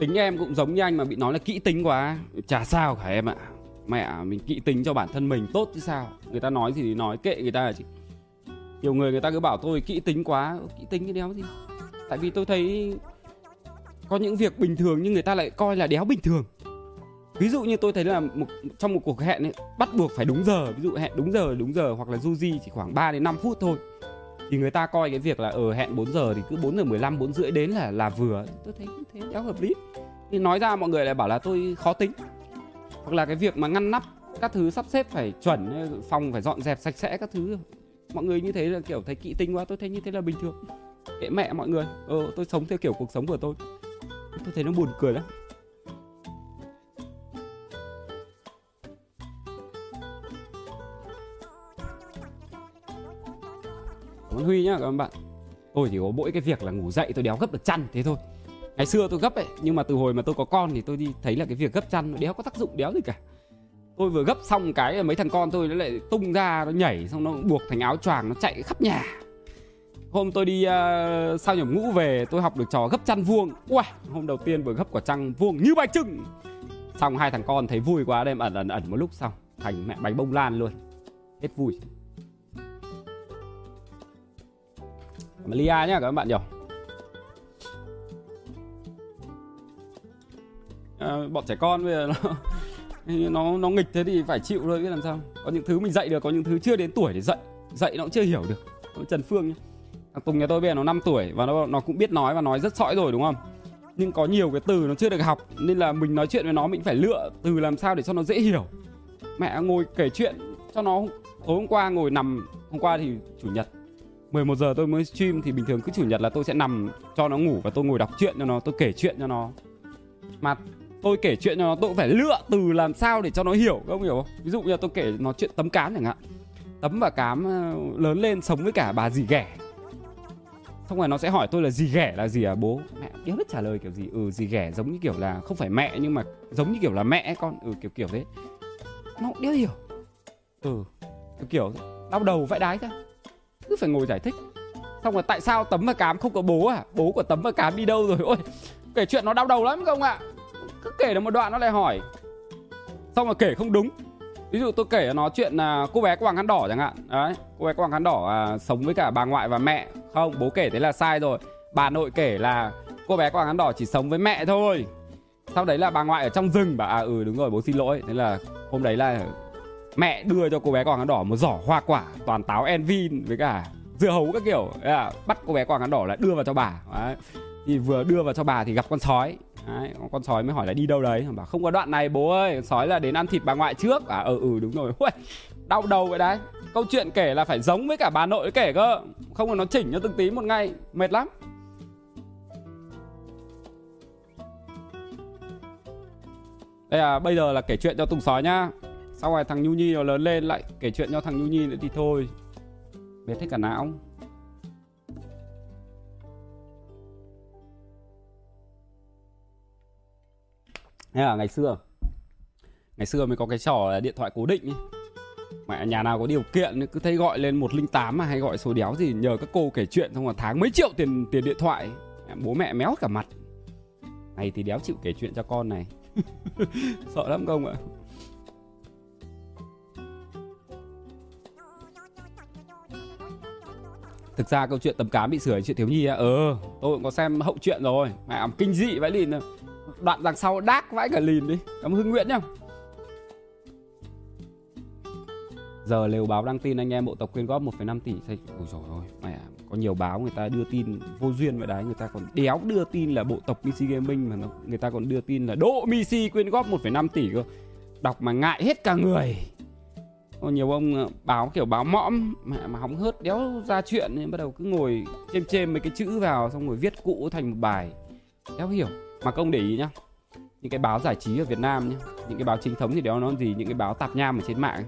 Tính em cũng giống như anh mà bị nói là kỹ tính quá. Chả sao cả em ạ. Mẹ, mình kỹ tính cho bản thân mình tốt chứ sao? Người ta nói gì thì nói kệ người ta chứ nhiều người người ta cứ bảo tôi kỹ tính quá kỹ tính cái đéo gì. Tại vì tôi thấy có những việc bình thường nhưng người ta lại coi là đéo bình thường. Ví dụ như tôi thấy là một, trong một cuộc hẹn ấy, bắt buộc phải đúng giờ. Ví dụ hẹn đúng giờ đúng giờ hoặc là du di chỉ khoảng 3 đến 5 phút thôi. Thì người ta coi cái việc là ở hẹn 4 giờ thì cứ 4 giờ 15 4 rưỡi đến là là vừa. Tôi thấy thế đéo hợp lý. Thì nói ra mọi người lại bảo là tôi khó tính. Hoặc là cái việc mà ngăn nắp các thứ sắp xếp phải chuẩn phòng phải dọn dẹp sạch sẽ các thứ mọi người như thế là, kiểu, thấy kỵ tính quá, tôi thấy như thế là bình thường. Kệ mẹ mọi người. Ờ tôi sống theo kiểu cuộc sống của tôi. Tôi thấy nó buồn cười lắm. Cảm ơn Huy nhá các bạn. Tôi chỉ có mỗi cái việc là ngủ dậy tôi đéo gấp được chăn thế thôi. Ngày xưa tôi gấp ấy, Nhưng mà từ hồi mà tôi có con thì tôi đi thấy là cái việc gấp chăn nó đéo có tác dụng, đéo gì cả. Tôi vừa gấp xong cái mấy thằng con tôi nó lại tung ra nó nhảy xong nó buộc thành áo choàng nó chạy khắp nhà. Hôm tôi đi ờ, uh, sau nhầm ngũ về tôi học được trò gấp chăn vuông. Wow, hôm đầu tiên vừa gấp quả chăn vuông như bánh trưng. Xong hai thằng con thấy vui quá đem ẩn ẩn ẩn một lúc xong Thành mẹ bánh bông lan luôn. Hết vui. Lia nhá các bạn nhỉ à, ờ, Bọn trẻ con bây giờ nó nó nó nghịch thế thì phải chịu thôi biết làm sao có những thứ mình dạy được có những thứ chưa đến tuổi để dạy dạy nó cũng chưa hiểu được Trần Phương nhá Tùng nhà tôi bây giờ nó 5 tuổi và nó nó cũng biết nói và nói rất sõi rồi đúng không? Nhưng có nhiều cái từ nó chưa được học nên là mình nói chuyện với nó mình phải lựa từ làm sao để cho nó dễ hiểu. Mẹ ngồi kể chuyện cho nó tối hôm qua ngồi nằm hôm qua thì chủ nhật 11 giờ tôi mới stream thì bình thường cứ chủ nhật là tôi sẽ nằm cho nó ngủ và tôi ngồi đọc truyện cho nó, tôi kể chuyện cho nó. Mà tôi kể chuyện cho nó tôi cũng phải lựa từ làm sao để cho nó hiểu, không hiểu không? Ví dụ như là tôi kể nó chuyện tấm cám chẳng hạn. Tấm và cám ờ, lớn lên sống với cả bà dì ghẻ. Xong rồi nó sẽ hỏi tôi là gì ghẻ là gì à? Bố mẹ biết biết trả lời kiểu gì? Ừ gì ghẻ giống như kiểu là không phải mẹ nhưng mà giống như kiểu là mẹ con. Ừ kiểu kiểu thế. Nó cũng hiểu. Ừ kiểu kiểu đau đầu vãi đái ra cứ phải ngồi giải thích. Xong rồi tại sao tấm và cám không có bố à? Bố của tấm và cám đi đâu rồi? Ôi kể chuyện nó đau đầu lắm không ạ cứ kể được một đoạn nó lại hỏi. Xong rồi kể không đúng. Ví dụ tôi kể nó chuyện là cô bé quàng khăn đỏ chẳng hạn. Đấy cô bé quàng khăn đỏ à, sống với cả bà ngoại và mẹ. Không bố kể thế là sai rồi. Bà nội kể là cô bé quàng khăn đỏ chỉ sống với mẹ thôi. Sau đấy là bà ngoại ở trong rừng bà à ừ đúng rồi bố xin lỗi. Thế là hôm đấy là mẹ đưa cho cô bé quàng khăn đỏ một giỏ hoa quả toàn táo envin với cả dưa hấu các kiểu. Là bắt cô bé quàng khăn đỏ lại đưa vào cho bà. Đấy thì vừa đưa vào cho bà thì gặp con sói. Đấy, con sói mới hỏi là đi đâu đấy? Bà không có đoạn này bố ơi sói là đến ăn thịt bà ngoại trước. À ừ ừ đúng rồi. Ui, đau đầu vậy đấy. Câu chuyện kể là phải giống với cả bà nội kể cơ. Không là nó chỉnh cho từng tí một ngày mệt lắm. Đây là bây giờ là kể chuyện cho tùng sói nhá. Sau này thằng nhu nhi nó lớn lên lại kể chuyện cho thằng nhu nhi nữa thì thôi. Mệt hết cả não. Là ngày xưa Ngày xưa mới có cái trò là điện thoại cố định ấy. Mẹ nhà nào có điều kiện cứ thấy gọi lên 108 mà hay gọi số đéo gì nhờ các cô kể chuyện xong là tháng mấy triệu tiền tiền điện thoại. Bố mẹ méo cả mặt. Này thì đéo chịu kể chuyện cho con này. Sợ lắm không ạ? Thực ra câu chuyện tầm cám bị sửa chuyện thiếu nhi á, ờ, tôi cũng có xem hậu chuyện rồi. Mẹ kinh dị vậy liền đoạn đằng sau đác vãi cả lìn đi. Cảm ơn hưng nguyễn nhá. Giờ lều báo đăng tin anh em bộ tộc quyên góp 1,5 tỷ xây ôi rồi ôi mẹ à, có nhiều báo người ta đưa tin vô duyên vậy đấy. Người ta còn đéo đưa tin là bộ tộc Missy Gaming mà nó, người ta còn đưa tin là Đỗ Missy quyên góp 1,5 tỷ cơ. Đọc mà ngại hết cả người. Có nhiều ông ờ, báo kiểu báo mõm mẹ mà hóng hớt đéo ra chuyện nên bắt đầu cứ ngồi chêm chêm mấy cái chữ vào xong rồi viết cụ thành một bài. Đéo hiểu mà công để ý nhá, những cái báo giải trí ở Việt Nam nhá, những cái báo chính thống thì đéo nó gì, những cái báo tạp nham ở trên mạng.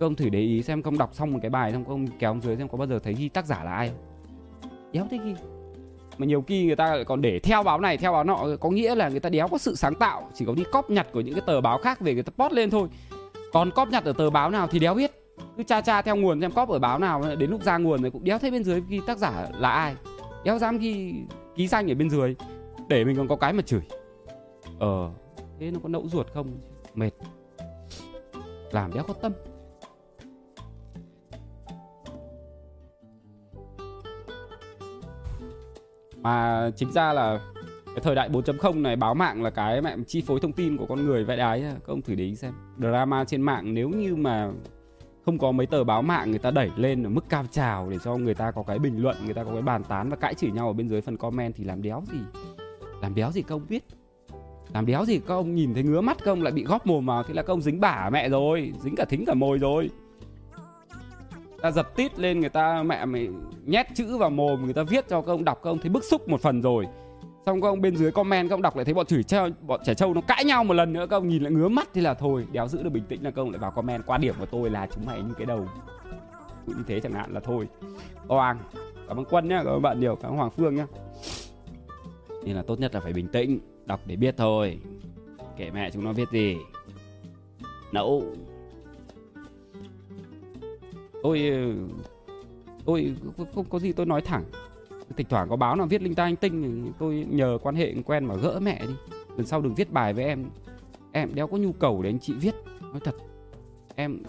Các ông thử để ý xem công đọc xong một cái bài xong công kéo dưới xem có bao giờ thấy ghi tác giả là ai đéo thấy ghi. Mà nhiều khi người ta còn để theo báo này, theo báo nọ, có nghĩa là người ta đéo có sự sáng tạo, chỉ có đi cóp nhặt của những cái tờ báo khác về người ta post lên thôi. Còn cóp nhặt ở tờ báo nào thì đéo biết. Cứ cha cha theo nguồn xem cóp ở báo nào, đến lúc ra nguồn rồi cũng đéo thấy bên dưới ghi tác giả là ai. Đéo dám ghi, ký danh ở bên dưới để mình còn có cái mà chửi. Ờ thế nó có nẫu ruột không? Mệt. Làm đéo có tâm. Mà chính ra là cái thời đại 4.0 này báo mạng là cái mẹ chi phối thông tin của con người vậy đấy các ông thử để ý xem. Drama trên mạng nếu như mà không có mấy tờ báo mạng người ta đẩy lên ở mức cao trào để cho người ta có cái bình luận, người ta có cái bàn tán và cãi chửi nhau ở bên dưới phần comment thì làm đéo gì? Làm đéo gì các ông biết làm đéo gì các ông nhìn thấy ngứa mắt các ông lại bị góp mồm vào thế là các ông dính bả mẹ rồi dính cả thính cả mồi rồi ta giật tít lên người ta mẹ mày nhét chữ vào mồm người ta viết cho các ông đọc các ông thấy bức xúc một phần rồi xong các ông bên dưới comment các ông đọc lại thấy bọn chửi trâu bọn trẻ trâu nó cãi nhau một lần nữa các ông nhìn lại ngứa mắt thì là thôi đéo giữ được bình tĩnh là các ông lại vào comment quan điểm của tôi là chúng mày như cái đầu như thế chẳng hạn là thôi oang cảm ơn quân nhá cảm ơn bạn nhiều cảm ơn hoàng phương nhá nên là tốt nhất là phải bình tĩnh, đọc để biết thôi. Kể mẹ chúng nó biết gì. Nấu. Tôi tôi không có gì tôi nói thẳng. Thỉnh thoảng có báo nào viết linh ta anh tinh tôi nhờ quan hệ quen mà gỡ mẹ đi. Lần sau đừng viết bài với em. Em đéo có nhu cầu để anh chị viết. Nói thật, em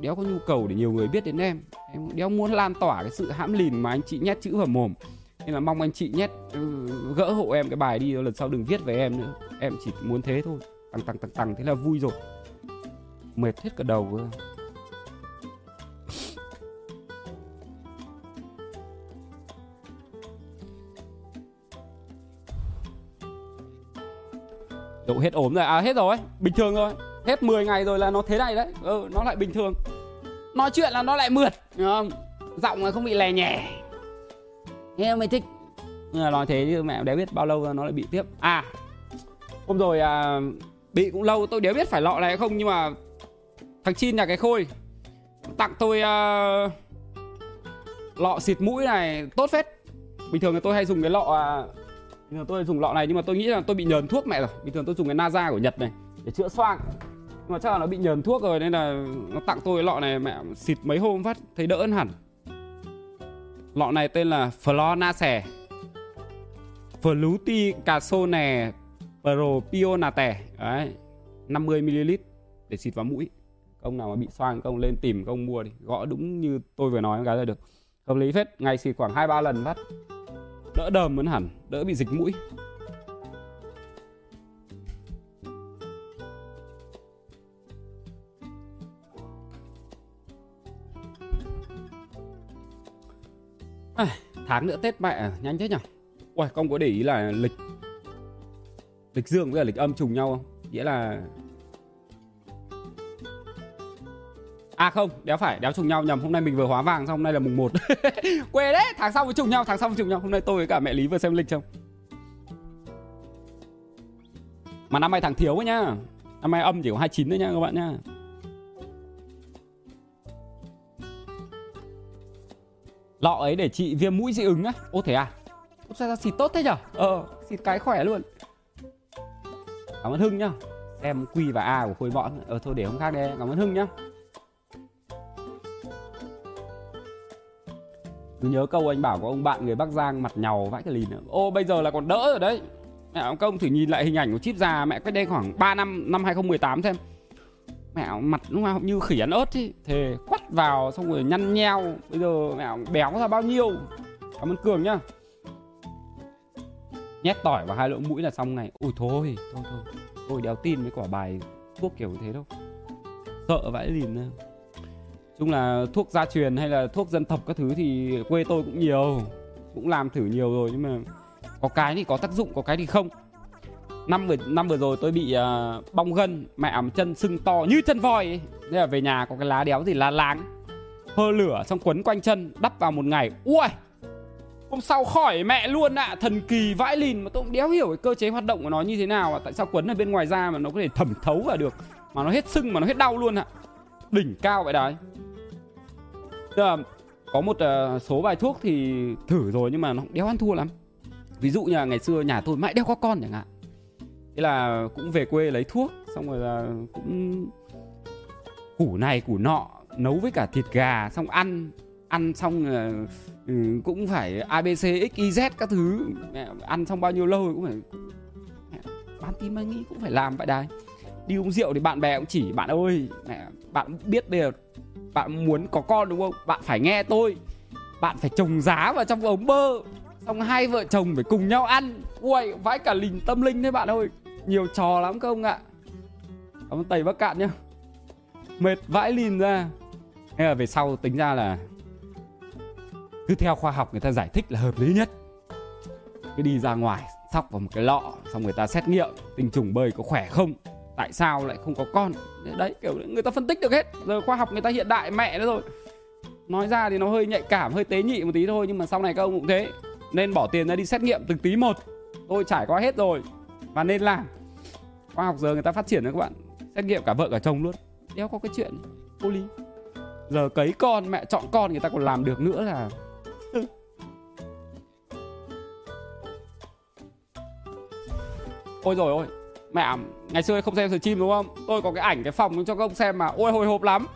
đéo có nhu cầu để nhiều người biết đến em. Em đéo muốn lan tỏa cái sự hãm lìn mà anh chị nhét chữ vào mồm nên là mong anh chị nhét ừ, gỡ hộ em cái bài đi lần sau đừng viết về em nữa. Em chỉ muốn thế thôi. Tăng tăng tăng tăng thế là vui rồi. Mệt hết cả đầu rồi. Độ hết ốm rồi, à hết rồi, bình thường rồi Hết 10 ngày rồi là nó thế này đấy. Ừ, nó lại bình thường. Nói chuyện là nó lại mượt, hiểu không? Giọng là không bị lè nhè. Nghe mày thích. Nhưng mà nói thế chứ mẹ đéo biết bao lâu nó lại bị tiếp. À, hôm rồi à, bị cũng lâu tôi đéo biết phải lọ này không Nhưng mà thằng Chin nhà cái khôi Tặng tôi à, lọ xịt mũi này tốt phết. Bình thường là tôi hay dùng cái lọ à, Bình thường tôi dùng lọ này nhưng mà tôi nghĩ là tôi bị nhờn thuốc mẹ rồi. Bình thường tôi dùng cái Naza của Nhật này để chữa xoang. Nhưng mà chắc là nó bị nhờn thuốc rồi nên là nó tặng tôi cái lọ này mẹ xịt mấy hôm phát thấy đỡ hơn hẳn. Lọ này tên là Flonase Fluticasone Propionate Đấy 50ml để xịt vào mũi. Công nào mà bị xoang công lên tìm công mua đi. Gõ đúng như tôi vừa nói cái là được. Hợp lý phết, Ngày xịt khoảng 2-3 lần phát đỡ đờm hơn hẳn, đỡ bị dịch mũi. Tháng nữa tết mẹ à? nhanh thế nhỉ ui con có để ý là lịch lịch dương với lịch âm trùng nhau không? Nghĩa là À không, đéo phải, đéo trùng nhau nhầm. Hôm nay mình vừa hóa vàng xong hôm nay là mùng 1 Quê đấy, tháng sau mới trùng nhau, tháng sau mới trùng nhau. Hôm nay tôi với cả mẹ Lý vừa xem lịch xong Mà năm nay tháng thiếu ấy nhá. Năm nay âm chỉ có 29 thôi nhá các bạn nhá. Lọ ấy để trị viêm mũi dị ứng á. Ô thế à? Ô sao ra xịt tốt thế nhở? Ờ, xịt cái khỏe luôn. Cảm ơn Hưng nhá. Xem Q và A của khối bọn. Ờ thôi để hôm khác đây. Cảm ơn Hưng nhá. Cứ nhớ câu anh bảo có ông bạn người Bắc Giang mặt nhàu vãi cái lìn nữa. Ô bây giờ là còn đỡ rồi đấy. Mẹ ông công thử nhìn lại hình ảnh của chip già mẹ cách đây khoảng 3 năm năm 2018 xem mẹo mặt lúc nào như khỉ ăn ớt ý. Thề quắt vào, xong rồi nhăn nheo. Bây giờ mẹo béo ra bao nhiêu? Cảm ơn cường nhá. Nhét tỏi vào hai lỗ mũi là xong này. Ui thôi thôi thôi. Tôi đéo tin với quả bài thuốc kiểu thế đâu. Sợ vãi lìn nữa chung là thuốc gia truyền hay là thuốc dân tộc các thứ thì quê tôi cũng nhiều. Cũng làm thử nhiều rồi nhưng mà có cái thì có tác dụng, có cái thì không năm vừa năm vừa rồi tôi bị uh, bong gân mẹ chân sưng to như chân voi ấy. Thế là về nhà có cái lá đéo gì lá láng hơ lửa xong quấn quanh chân đắp vào một ngày ui hôm sau khỏi mẹ luôn ạ à. thần kỳ vãi lìn mà tôi cũng đéo hiểu cái cơ chế hoạt động của nó như thế nào à. tại sao quấn ở bên ngoài da mà nó có thể thẩm thấu vào được mà nó hết sưng mà nó hết đau luôn ạ à. đỉnh cao vậy đấy Giờ, có một uh, số bài thuốc thì thử rồi nhưng mà nó đéo ăn thua lắm ví dụ như là ngày xưa nhà tôi mãi đeo có con chẳng hạn thế là cũng về quê lấy thuốc xong rồi là cũng củ này củ nọ nấu với cả thịt gà xong ăn. Ăn xong là, ừ, cũng phải abc xyz các thứ. Mẹ, ăn xong bao nhiêu lâu cũng phải mẹ, bán tin anh nghĩ cũng phải làm vậy đấy. đi uống rượu thì bạn bè cũng chỉ bạn ơi mẹ bạn biết bây giờ bạn muốn có con đúng không? Bạn phải nghe tôi. Bạn phải trồng giá vào trong ống bơ. Xong hai vợ chồng phải cùng nhau ăn. Ui vãi cả lình tâm linh đấy bạn ơi nhiều trò lắm không ạ. Cảm ơn tây bắc cạn nhá. Mệt vãi lìn ra. Thế là về sau tính ra là cứ theo khoa học người ta giải thích là hợp lý nhất. Cứ đi ra ngoài, sóc vào một cái lọ, xong người ta xét nghiệm, tinh trùng bơi có khỏe không, tại sao lại không có con. Đấy, kiểu người ta phân tích được hết. Giờ khoa học người ta hiện đại, mẹ nữa rồi. Nói ra thì nó hơi nhạy cảm, hơi tế nhị một tí thôi, nhưng mà sau này các ông cũng thế. Nên bỏ tiền ra đi xét nghiệm từng tí một. Tôi trải qua hết rồi và nên làm. Khoa học giờ người ta phát triển rồi các bạn. Xét nghiệm cả vợ cả chồng luôn. Đéo có cái chuyện vô lý. Giờ cấy con, mẹ chọn con, người ta còn làm được nữa là ôi rồi ôi, mẹ, ngày xưa không xem chim đúng không? Tôi có cái ảnh, cái phòng cho các ông xem mà. Ôi, hồi hộp lắm.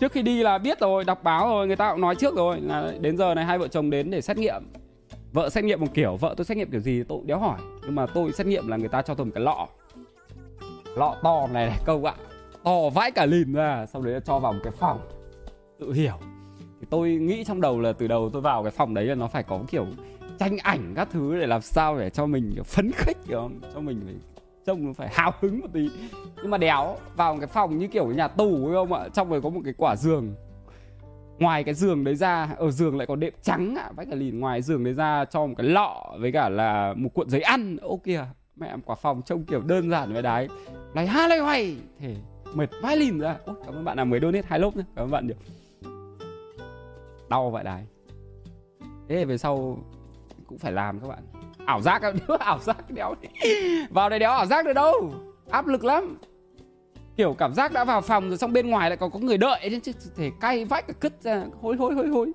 Trước khi đi là biết rồi, đọc báo rồi, người ta cũng nói trước rồi là đến giờ này hai vợ chồng đến để xét nghiệm vợ xét nghiệm một kiểu, vợ tôi xét nghiệm kiểu gì tôi cũng đéo hỏi. Nhưng mà tôi xét nghiệm là người ta cho tôi một cái lọ. Lọ to này này, câu ạ. To vãi cả lìn ra, sau đấy cho vào một cái phòng. Tự hiểu. Thì tôi nghĩ trong đầu là từ đầu tôi vào cái phòng đấy là nó phải có kiểu tranh ảnh các thứ để làm sao để cho mình phấn khích kiểu cho mình phải trông nó phải hào hứng một tí. Nhưng mà đéo, vào một cái phòng như kiểu nhà tù đúng không ạ? Trong đấy có một cái quả giường ngoài cái giường đấy ra ở giường lại có đệm trắng ạ vách cả lìn ngoài giường đấy ra cho một cái lọ với cả là một cuộn giấy ăn. Ô kìa mẹ quả phòng trông kiểu đơn giản với đái lấy ha lấy hoay. Thế mệt vãi lìn ra. Ôi, cảm ơn bạn nào mới donate hai lốp nhé cảm ơn bạn nhiều. Đau vậy đái thế về sau cũng phải làm các bạn. Ảo giác đứa ảo giác đéo vào đây đéo ảo giác được đâu. Áp lực lắm kiểu, cảm giác đã vào phòng rồi xong bên ngoài lại còn có người đợi chứ thể cay vách cả cứt ra, hối hối hối hối.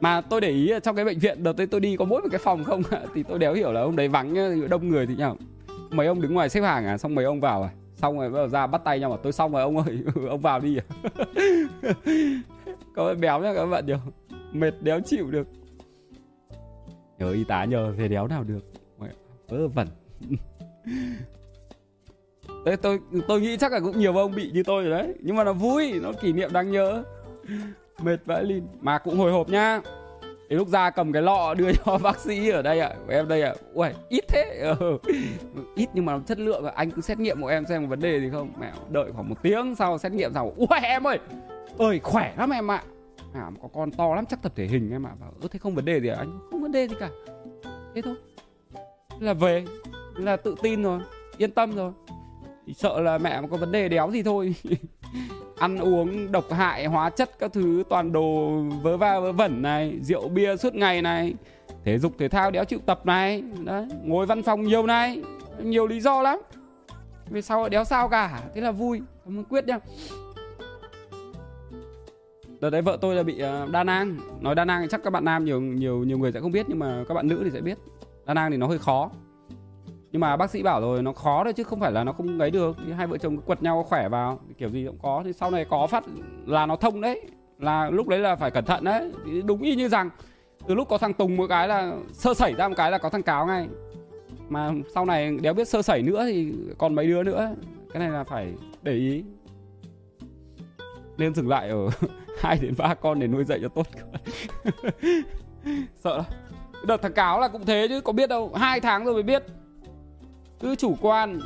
Mà tôi để ý trong cái bệnh viện, đợt tới tôi đi có mỗi một cái phòng không? Thì tôi đéo hiểu là ông đấy vắng đông người thì nhở. Mấy ông đứng ngoài xếp hàng à? Xong mấy ông vào à? Xong rồi bắt đầu ra bắt tay nhau mà tôi xong rồi, ông ơi, ông vào đi. À có béo nhá, các bạn nhiều mệt đéo chịu được. Nhờ y tá nhờ, về đéo nào được. Vớ vẩn. Đấy, tôi tôi nghĩ chắc là cũng nhiều ông bị như tôi rồi đấy. Nhưng mà nó vui nó kỷ niệm đáng nhớ. Mệt vãi lìn. Mà cũng hồi hộp nhá. Đến lúc ra cầm cái lọ đưa cho bác sĩ ở đây ạ. À, em đây ạ. À. ui ít thế. Ừ. ít nhưng mà chất lượng anh cứ xét nghiệm của em xem có vấn đề gì không. Mẹ đợi khoảng một tiếng sau xét nghiệm xong. Ui em ơi. Ơi khỏe lắm em ạ. À, có con to lắm. Chắc tập thể hình em ạ. À. ừ, thế không vấn đề gì à? anh không vấn đề gì cả. Thế thôi. Là về. Là tự tin rồi. Yên tâm rồi thì sợ là mẹ mà có vấn đề đéo gì thôi. Ăn uống độc hại, hóa chất các thứ, toàn đồ vớ va vớ vẩn này, rượu bia suốt ngày này. Thể dục thể thao đéo chịu tập này. Đấy, ngồi văn phòng nhiều này. Nhiều lý do lắm. Về sau đéo sao cả? Thế là vui. Cảm ơn quyết nhá. Đợt đấy vợ tôi là bị ờ, đa nang. Nói đa nang thì chắc các bạn nam nhiều nhiều nhiều người sẽ không biết, nhưng mà các bạn nữ thì sẽ biết. Đa nang thì nó hơi khó nhưng mà bác sĩ bảo rồi, nó khó thôi chứ không phải là nó không ấy được. Thì hai vợ chồng quật nhau khỏe vào, kiểu gì cũng có. Thì sau này có phát là nó thông đấy, là lúc đấy là phải cẩn thận đấy. Thì đúng y như rằng, từ lúc có thằng tùng một cái là sơ sẩy ra một cái là có thằng cáo ngay. Mà sau này đéo biết sơ sẩy nữa thì còn mấy đứa nữa. Cái này là phải để ý. Nên dừng lại ở hai đến ba con để nuôi dạy cho tốt sợ lắm. Đợt thằng cáo là cũng thế chứ, có biết đâu. Hai tháng rồi mới biết cứ chủ quan.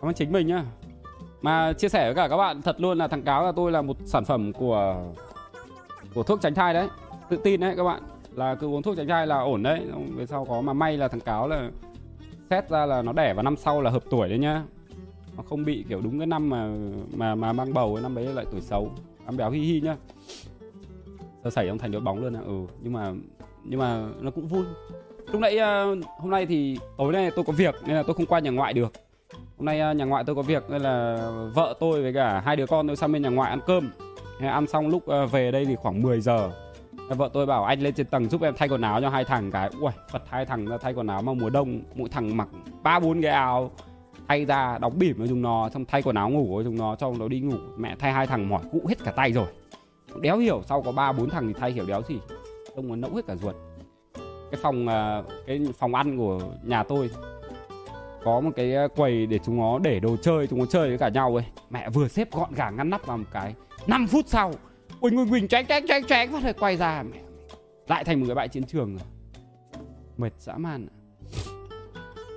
Cảm ơn chính mình nhá. Mà chia sẻ với cả các bạn thật luôn là thằng cáo là tôi là một sản phẩm của của thuốc tránh thai đấy. Tự tin đấy các bạn. Là cứ uống thuốc tránh thai là ổn đấy. Về sau có mà may là thằng cáo là xét ra là nó đẻ vào năm sau là hợp tuổi đấy nhá. Nó không bị kiểu đúng cái năm mà mà mà mang bầu cái năm đấy lại tuổi xấu. Ăn béo hi hi nhá sơ sẩy ông thành đội bóng luôn à ừ nhưng mà nhưng mà nó cũng vui. Lúc nãy à, hôm nay thì tối nay tôi có việc nên là tôi không qua nhà ngoại được. Hôm nay à, nhà ngoại tôi có việc nên là vợ tôi với cả hai đứa con tôi sang bên nhà ngoại ăn cơm. Ăn xong lúc à, về đây thì khoảng 10 giờ. Vợ tôi bảo anh lên trên tầng giúp em thay quần áo cho hai thằng cái. Ui phật hai thằng ra thay quần áo mà mùa đông, mỗi thằng mặc ba bốn cái áo. Thay ra đóng bỉm cho chúng nó, xong thay quần áo ngủ cho chúng nó cho nó đi ngủ. Mẹ thay hai thằng mỏi, cũ hết cả tay rồi đéo hiểu sau có ba bốn thằng thì thay hiểu đéo gì. Ông muốn nẫu hết cả ruột. Cái phòng à, cái phòng ăn của nhà tôi có một cái à, quầy để chúng nó để đồ chơi, chúng nó chơi với cả nhau ấy. Mẹ vừa xếp gọn gàng ngăn nắp vào một cái 5 phút sau, quỳnh quỳnh quỳnh, tránh tránh tránh tránh, phát rồi quay ra, mẹ lại thành một cái bãi chiến trường rồi mệt dã man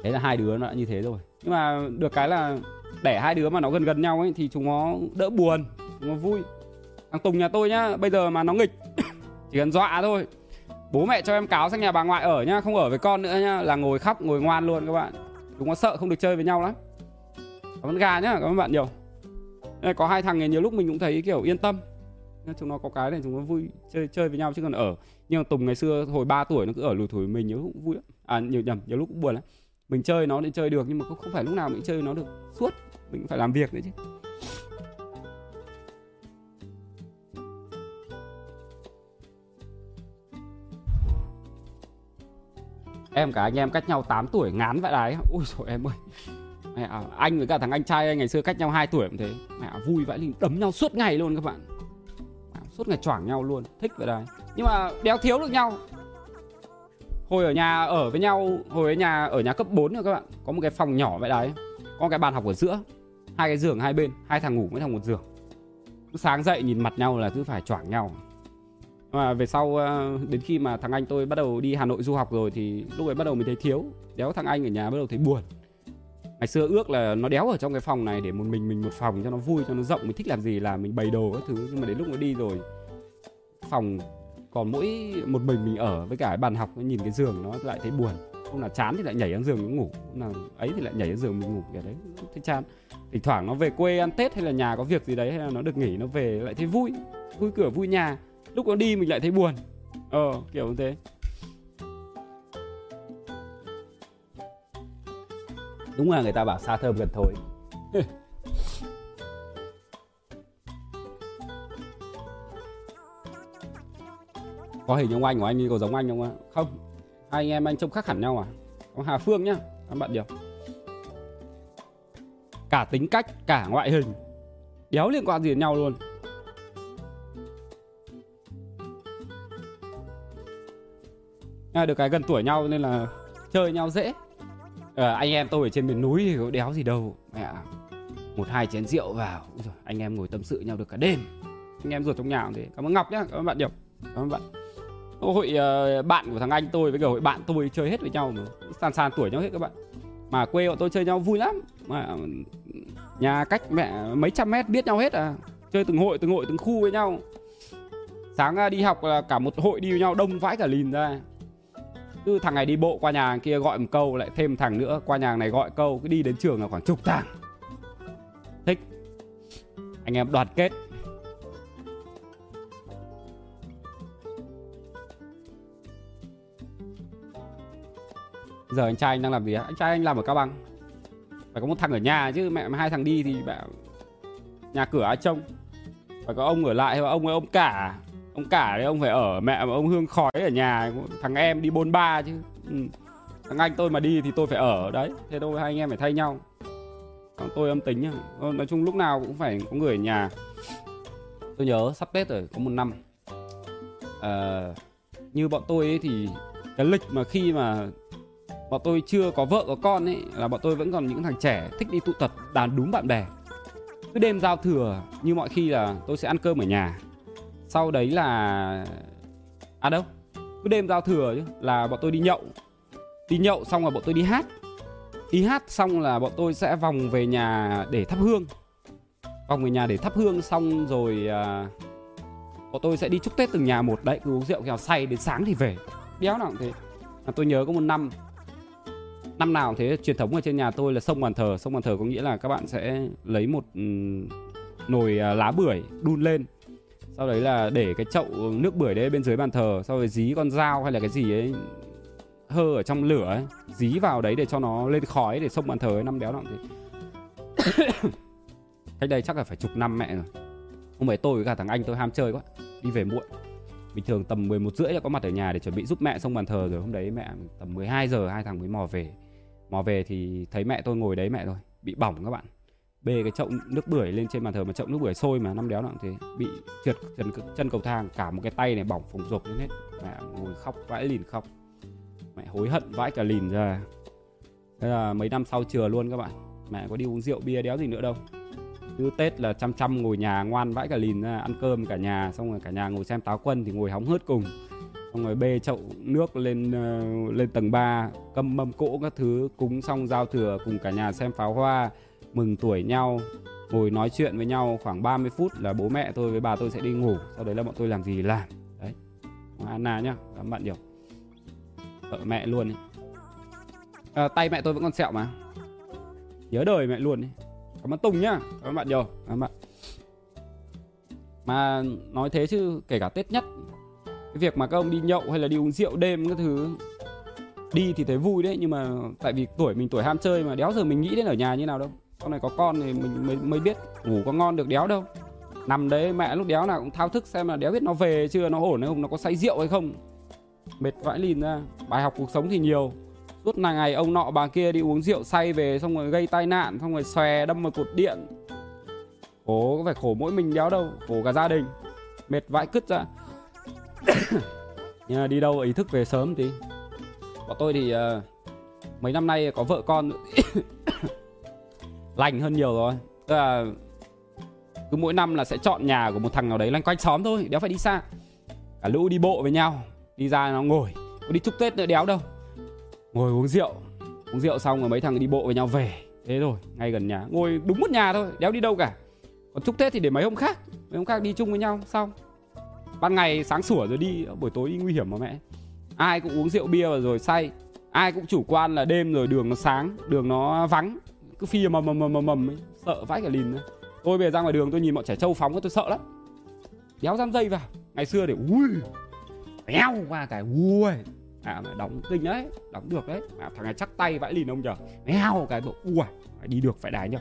đấy là hai đứa nó đã như thế rồi. Nhưng mà được cái là để hai đứa mà nó gần gần nhau ấy thì chúng nó đỡ buồn, chúng nó vui thằng tùng nhà tôi nhá bây giờ mà nó nghịch chỉ cần dọa thôi. Bố mẹ cho em cáo sang nhà bà ngoại ở nhá không ở với con nữa nhá là ngồi khóc ngồi ngoan luôn các bạn. Chúng nó sợ không được chơi với nhau lắm. Cảm ơn gà nhá cảm ơn bạn nhiều. Đây, có hai thằng này nhiều lúc mình cũng thấy kiểu yên tâm. Chúng nó có cái này chúng nó vui chơi chơi với nhau chứ còn ở. Nhưng mà tùng ngày xưa hồi 3 tuổi nó cứ ở lùi thủi mình nhớ cũng vui lắm. à nhiều nhầm nhiều lúc cũng buồn lắm. Mình chơi nó thì chơi được nhưng mà không phải lúc nào mình chơi nó được suốt. Mình cũng phải làm việc nữa chứ. Em cả anh em cách nhau 8 tuổi ngán vậy đấy ui trời em ơi. Mẹ à, anh với cả thằng anh trai anh ngày xưa cách nhau 2 tuổi cũng thế. Mẹ à, vui vãi linh đấm nhau suốt ngày luôn các bạn. À, suốt ngày choảng nhau luôn. Thích vậy đấy nhưng mà đéo thiếu được nhau. Hồi ở nhà ở với nhau hồi ở nhà ở nhà cấp 4 rồi các bạn. Có một cái phòng nhỏ vậy đấy có cái bàn học ở giữa. Hai cái giường hai bên. Hai thằng ngủ với thằng một giường. Sáng dậy nhìn mặt nhau là cứ phải choảng nhau mà về sau ờ, đến khi mà thằng anh tôi bắt đầu đi Hà Nội du học rồi thì lúc ấy bắt đầu mình thấy thiếu. Đéo thằng anh ở nhà bắt đầu thấy buồn. Ngày xưa ước là nó đéo ở trong cái phòng này để một mình mình một phòng cho nó vui, cho nó rộng, mình thích làm gì là mình bày đồ các thứ. Nhưng mà đến lúc nó đi rồi, phòng còn mỗi một mình mình ở với cả bàn học nhìn cái giường nó lại thấy buồn. Hôm nào chán thì lại nhảy lên giường nó ngủ, hôm nào ấy thì lại nhảy lên giường mình ngủ cái đấy, thấy chán. Thỉnh thoảng nó về quê ăn tết hay là nhà có việc gì đấy hay là nó được nghỉ, nó về lại thấy vui. Vui cửa, vui nhà lúc nó đi mình lại thấy buồn. Ờ kiểu như thế. Đúng là người ta bảo xa thơm gần thối. Có hình ông anh của anh đi có giống anh không ạ? Không. Hai anh em anh trông khác hẳn nhau à? Có hà phương nhá, các bạn điều cả tính cách, cả ngoại hình đéo liên quan gì đến nhau luôn. À, được cái gần tuổi nhau nên là chơi nhau dễ. À, anh em tôi ở trên miền núi thì có đéo gì đâu. Mẹ một hai chén rượu vào. Rồi anh em ngồi tâm sự nhau được cả đêm. Anh em ruột trong nhà cũng thế. Cảm ơn ngọc nhá cảm ơn bạn nhiều cảm ơn bạn. Hội uh, bạn của thằng anh tôi với cả hội bạn tôi chơi hết với nhau mà sàn sàn tuổi nhau hết các bạn. Mà quê bọn tôi chơi nhau vui lắm. Mà nhà cách mẹ mấy trăm mét biết nhau hết à. Chơi từng hội từng hội từng khu với nhau. Sáng à, đi học là cả một hội đi với nhau đông vãi cả lìn ra cứ thằng này đi bộ qua nhà kia gọi một câu, lại thêm thằng nữa qua nhà này gọi câu, cứ đi đến trường là khoảng chục thằng. Thích. Anh em đoàn kết. Giờ anh trai anh đang làm gì á anh trai anh làm ở cao bằng. Phải có một thằng ở nhà chứ, mẹ mà hai thằng đi thì mẹ nhà cửa ai trông. Phải có ông ở lại hay ông ông cả ông cả đấy ông phải ở mẹ mà ông hương khói ở nhà thằng em đi bôn ba chứ. Ừ. thằng anh tôi mà đi thì tôi phải ở đấy. Thế thôi hai anh em phải thay nhau. Còn tôi âm tính nhá. Nói chung lúc nào cũng phải có người ở nhà. Tôi nhớ sắp tết rồi có một năm. À, như bọn tôi ấy thì cái lịch mà khi mà bọn tôi chưa có vợ có con ấy là bọn tôi vẫn còn những thằng trẻ thích đi tụ tập đàn đúng bạn bè. Cứ đêm giao thừa như mọi khi là tôi sẽ ăn cơm ở nhà sau đấy là à đâu cứ đêm giao thừa chứ là bọn tôi đi nhậu. Đi nhậu xong là bọn tôi đi hát. Đi hát xong là bọn tôi sẽ vòng về nhà để thắp hương. Vòng về nhà để thắp hương xong rồi à, bọn tôi sẽ đi chúc tết từng nhà một. Đấy cứ uống rượu kèo say đến sáng thì về. Đéo nào cũng thế. À, tôi nhớ có một năm năm nào thế truyền thống ở trên nhà tôi là sông bàn thờ. Sông bàn thờ có nghĩa là các bạn sẽ lấy một um, nồi uh, lá bưởi đun lên sau đấy là để cái chậu nước bưởi đấy bên dưới bàn thờ, sau rồi dí con dao hay là cái gì ấy, hơ ở trong lửa ấy, dí vào đấy để cho nó lên khói để xông bàn thờ ấy, năm đéo nào thế cách đây chắc là phải chục năm mẹ rồi. Hôm ấy tôi với cả thằng anh tôi ham chơi quá, đi về muộn. Bình thường tầm 11 rưỡi là có mặt ở nhà để chuẩn bị giúp mẹ xong bàn thờ rồi, hôm đấy mẹ tầm 12 giờ, hai thằng mới mò về. Mò về thì thấy mẹ tôi ngồi đấy mẹ rồi bị bỏng các bạn bê cái chậu nước bưởi lên trên bàn thờ mà chậu nước bưởi sôi mà năm đéo nặng thế bị trượt chân, chân cầu thang cả một cái tay này bỏng phồng rộp lên hết. Mẹ ngồi khóc vãi lìn khóc. Mẹ hối hận vãi cả lìn ra. Thế là mấy năm sau chừa luôn các bạn. Mẹ có đi uống rượu bia đéo gì nữa đâu. Cứ tết là chăm chăm ngồi nhà ngoan vãi cả lìn ra ăn cơm cả nhà xong rồi cả nhà ngồi xem táo quân thì ngồi hóng hớt cùng. Xong rồi bê chậu nước lên uh, lên tầng 3 câm mâm cỗ các thứ cúng xong giao thừa cùng cả nhà xem pháo hoa mừng tuổi nhau ngồi nói chuyện với nhau khoảng 30 phút là bố mẹ tôi với bà tôi sẽ đi ngủ sau đấy là bọn tôi làm gì? Làm. Đấy. Anna nhá cảm bạn nhiều. Sợ mẹ luôn ấy. À, tay mẹ tôi vẫn còn sẹo mà. Nhớ đời mẹ luôn ấy. cảm ơn tùng nhá cảm ơn bạn nhiều cảm ơn bạn. Mà nói thế chứ kể cả tết nhất cái việc mà các ông đi nhậu hay là đi uống rượu đêm các thứ đi thì thấy vui đấy nhưng mà tại vì tuổi mình tuổi ham chơi mà đéo giờ mình nghĩ đến ở nhà như nào đâu con này có con thì mình mới, mới biết ngủ có ngon được đéo đâu. Nằm đấy mẹ lúc đéo nào cũng thao thức xem là đéo biết nó về chưa nó ổn hay không nó có say rượu hay không. Mệt vãi lìn ra. Bài học cuộc sống thì nhiều. Suốt là ngày ông nọ bà kia đi uống rượu say về xong rồi gây tai nạn xong rồi xòe đâm vào cột điện. Khổ có phải khổ mỗi mình đéo đâu khổ cả gia đình. Mệt vãi cứt ra. Nhưng mà đi đâu ý thức về sớm tí. Bọn tôi thì uh, mấy năm nay có vợ con. lành hơn nhiều rồi. Tức là cứ mỗi năm là sẽ chọn nhà của một thằng nào đấy loanh quanh xóm thôi, đéo phải đi xa. Cả lũ đi bộ với nhau, đi ra nó ngồi, có đi chúc tết nữa đéo đâu. Ngồi uống rượu uống rượu xong rồi mấy thằng đi bộ với nhau về. Thế rồi ngay gần nhà. Ngồi đúng một nhà thôi, đéo đi đâu cả. Còn chúc tết thì để mấy hôm khác, mấy hôm khác đi chung với nhau, xong. Ban ngày sáng sủa rồi đi, buổi tối đi nguy hiểm mà mẹ. Ai cũng uống rượu bia rồi say. Ai cũng chủ quan là đêm rồi đường nó sáng, đường nó vắng cứ phi mầm mầm mầm mầm mầm ấy. sợ vãi cả lìn nữa. Tôi về ra ngoài đường tôi nhìn bọn trẻ trâu phóng tôi sợ lắm. Đéo dám dây vào. Ngày xưa để ui đéo qua cái ui à mà đóng kinh đấy đóng được đấy. À, thằng này chắc tay vãi lìn ông nhở mèo cái bộ ui phải đi được phải đái nhá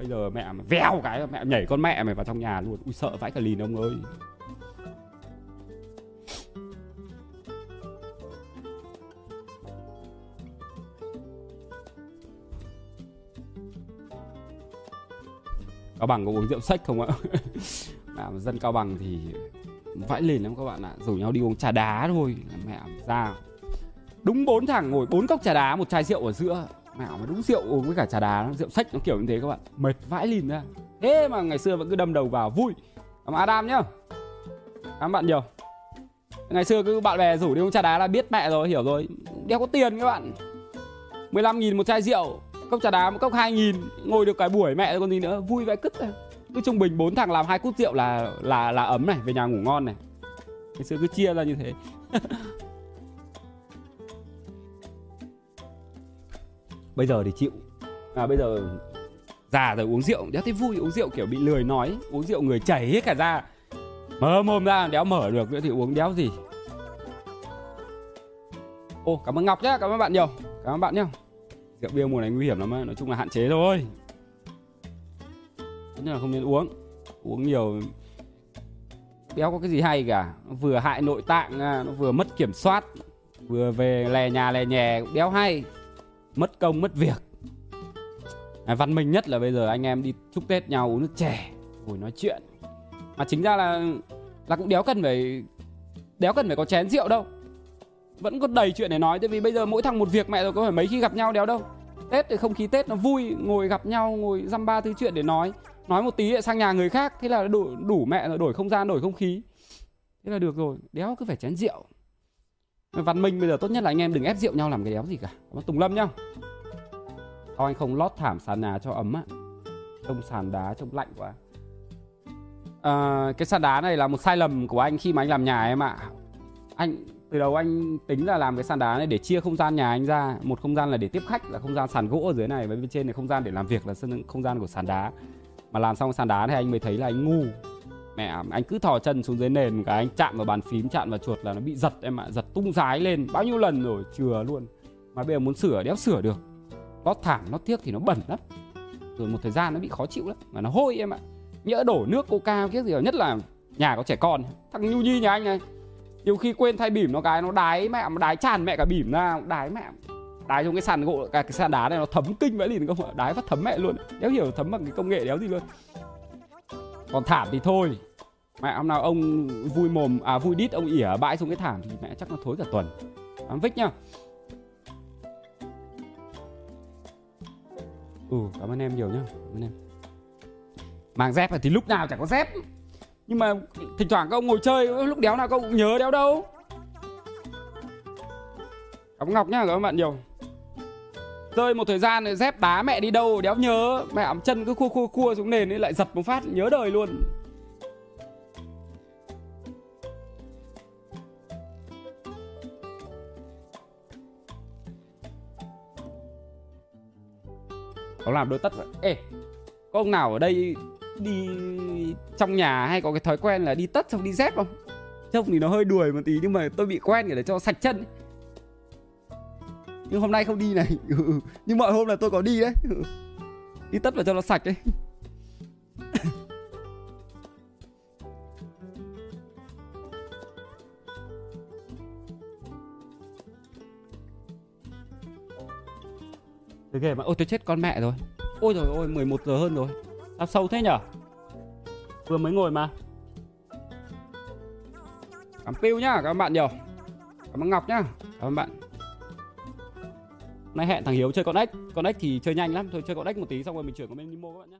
bây giờ mẹ mà vèo cái mẹ nhảy con mẹ mày vào trong nhà luôn. Ui sợ vãi cả lìn ông ơi. Cao Bằng có uống rượu sách không ạ? mà dân Cao Bằng thì vãi lên lắm các bạn ạ. Rủ nhau đi uống trà đá thôi. Mẹ ra đúng bốn thằng ngồi bốn cốc trà đá, một chai rượu ở giữa. Mẹ mà đúng rượu uống với cả trà đá, rượu sách nó kiểu như thế các bạn. Mệt vãi lìn ra. Thế mà ngày xưa vẫn cứ đâm đầu vào vui. Cảm Adam nhá. Cảm bạn nhiều. Ngày xưa cứ bạn bè rủ đi uống trà đá là biết mẹ rồi, hiểu rồi. Đeo có tiền các bạn. 15 nghìn một chai rượu cốc trà đá một cốc hai nghìn ngồi được cái buổi mẹ còn gì nữa vui vãi cứt cứ trung bình bốn thằng làm hai cút rượu là là là ấm này về nhà ngủ ngon này. Ngày xưa cứ chia ra như thế. Bây giờ thì chịu. À bây giờ già rồi uống rượu đéo thấy vui uống rượu kiểu bị lười nói uống rượu người chảy hết cả ra mở mồm ra đéo mở được nữa thì uống đéo gì. Ô cảm ơn ngọc nhá cảm ơn bạn nhiều cảm ơn bạn nhá rượu bia mùa này nguy hiểm lắm ấy. nói chung là hạn chế thôi. Tất nhiên là không nên uống. Uống nhiều đéo có cái gì hay cả. Nó vừa hại nội tạng à, nó vừa mất kiểm soát vừa về lè nhà lè nhè đéo hay. Mất công mất việc. À, văn minh nhất là bây giờ anh em đi chúc tết nhau uống nước chè ngồi nói chuyện. Mà chính ra là là cũng đéo cần phải đéo cần phải có chén rượu đâu vẫn có đầy chuyện để nói tại vì bây giờ mỗi thằng một việc mẹ rồi có phải mấy khi gặp nhau đéo đâu. Tết thì không khí tết nó vui ngồi gặp nhau ngồi dăm ba thứ chuyện để nói. Nói một tí lại sang nhà người khác thế là đủ đủ mẹ rồi đổi không gian đổi không khí. Thế là được rồi đéo cứ phải chén rượu. Văn minh bây giờ tốt nhất là anh em đừng ép rượu nhau làm cái đéo gì cả. Nó tùng lâm nhá. Sao anh không lót thảm sàn nhà cho ấm á. Trông sàn đá trông lạnh quá. À, cái sàn đá này là một sai lầm của anh khi mà anh làm nhà em ạ. Anh từ đầu anh tính là làm cái sàn đá này để chia không gian nhà anh ra. Một không gian là để tiếp khách, là không gian sàn gỗ ở dưới này. Và bên trên là không gian để làm việc là sân không gian của sàn đá. Mà làm xong sàn đá này anh mới thấy là anh ngu. Mẹ, anh cứ thò chân xuống dưới nền cái, anh chạm vào bàn phím, chạm vào chuột là nó bị giật em ạ. Giật tung rái lên. Bao nhiêu lần rồi? Chừa luôn. Mà bây giờ muốn sửa, đéo sửa được. Lót thảm nó tiếc thì nó bẩn lắm. Rồi một thời gian nó bị khó chịu lắm. Mà nó hôi em ạ. Nhỡ đổ nước, coca, cái gì đó. Nhất là nhà có trẻ con. Thằng nhu nhi nhà anh này nhiều khi quên thay bỉm nó cái nó đái mẹ mà đái tràn mẹ cả bỉm ra đái mẹ. Đái trong cái sàn gỗ cái, cái sàn đá này nó thấm kinh vậy liền không ạ đái phát thấm mẹ luôn. Đéo hiểu thấm bằng cái công nghệ đéo gì luôn. Còn thảm thì thôi. Mẹ hôm nào ông vui mồm à vui đít ông ỉa bãi xuống cái thảm thì mẹ chắc nó thối cả tuần. Cảm Vích nhá. Ừ cảm ơn em nhiều nhá Cảm ơn em. Mang dép thì lúc nào chẳng có dép. Nhưng mà thỉnh thoảng các ông ngồi chơi, Lúc đéo nào các ông cũng nhớ đéo đâu. Cảm ơn Ngọc nhá các bạn nhiều. Rơi một thời gian rồi dép đá mẹ đi đâu đéo nhớ. Mẹ ấm chân cứ khua khua khua xuống nền ấy, lại giật một phát, nhớ đời luôn. Nó làm đôi tất vậy. Ê, Có ông nào ở đây đi trong nhà hay có cái thói quen là đi tất xong đi dép không? Trông thì nó hơi đuổi một tí nhưng mà tôi bị quen để cho sạch chân ấy. Nhưng hôm nay không đi này ừ, ừ. Nhưng mọi hôm là tôi có đi đấy ừ. ừ. Đi tất vào cho nó sạch đấy Tôi ghê mà, Ôi tôi chết con mẹ rồi Ôi rồi ôi 11 giờ hơn rồi Sao sâu thế nhở? Vừa mới ngồi mà. Cảm piu nhá các bạn nhiều. Cảm ơn Ngọc nhá, Cảm ơn bạn. Nay hẹn thằng Hiếu chơi con ếch. Con ếch thì chơi nhanh lắm, Thôi chơi con ếch một tí, xong rồi mình chuyển qua bên Nimo các bạn nhé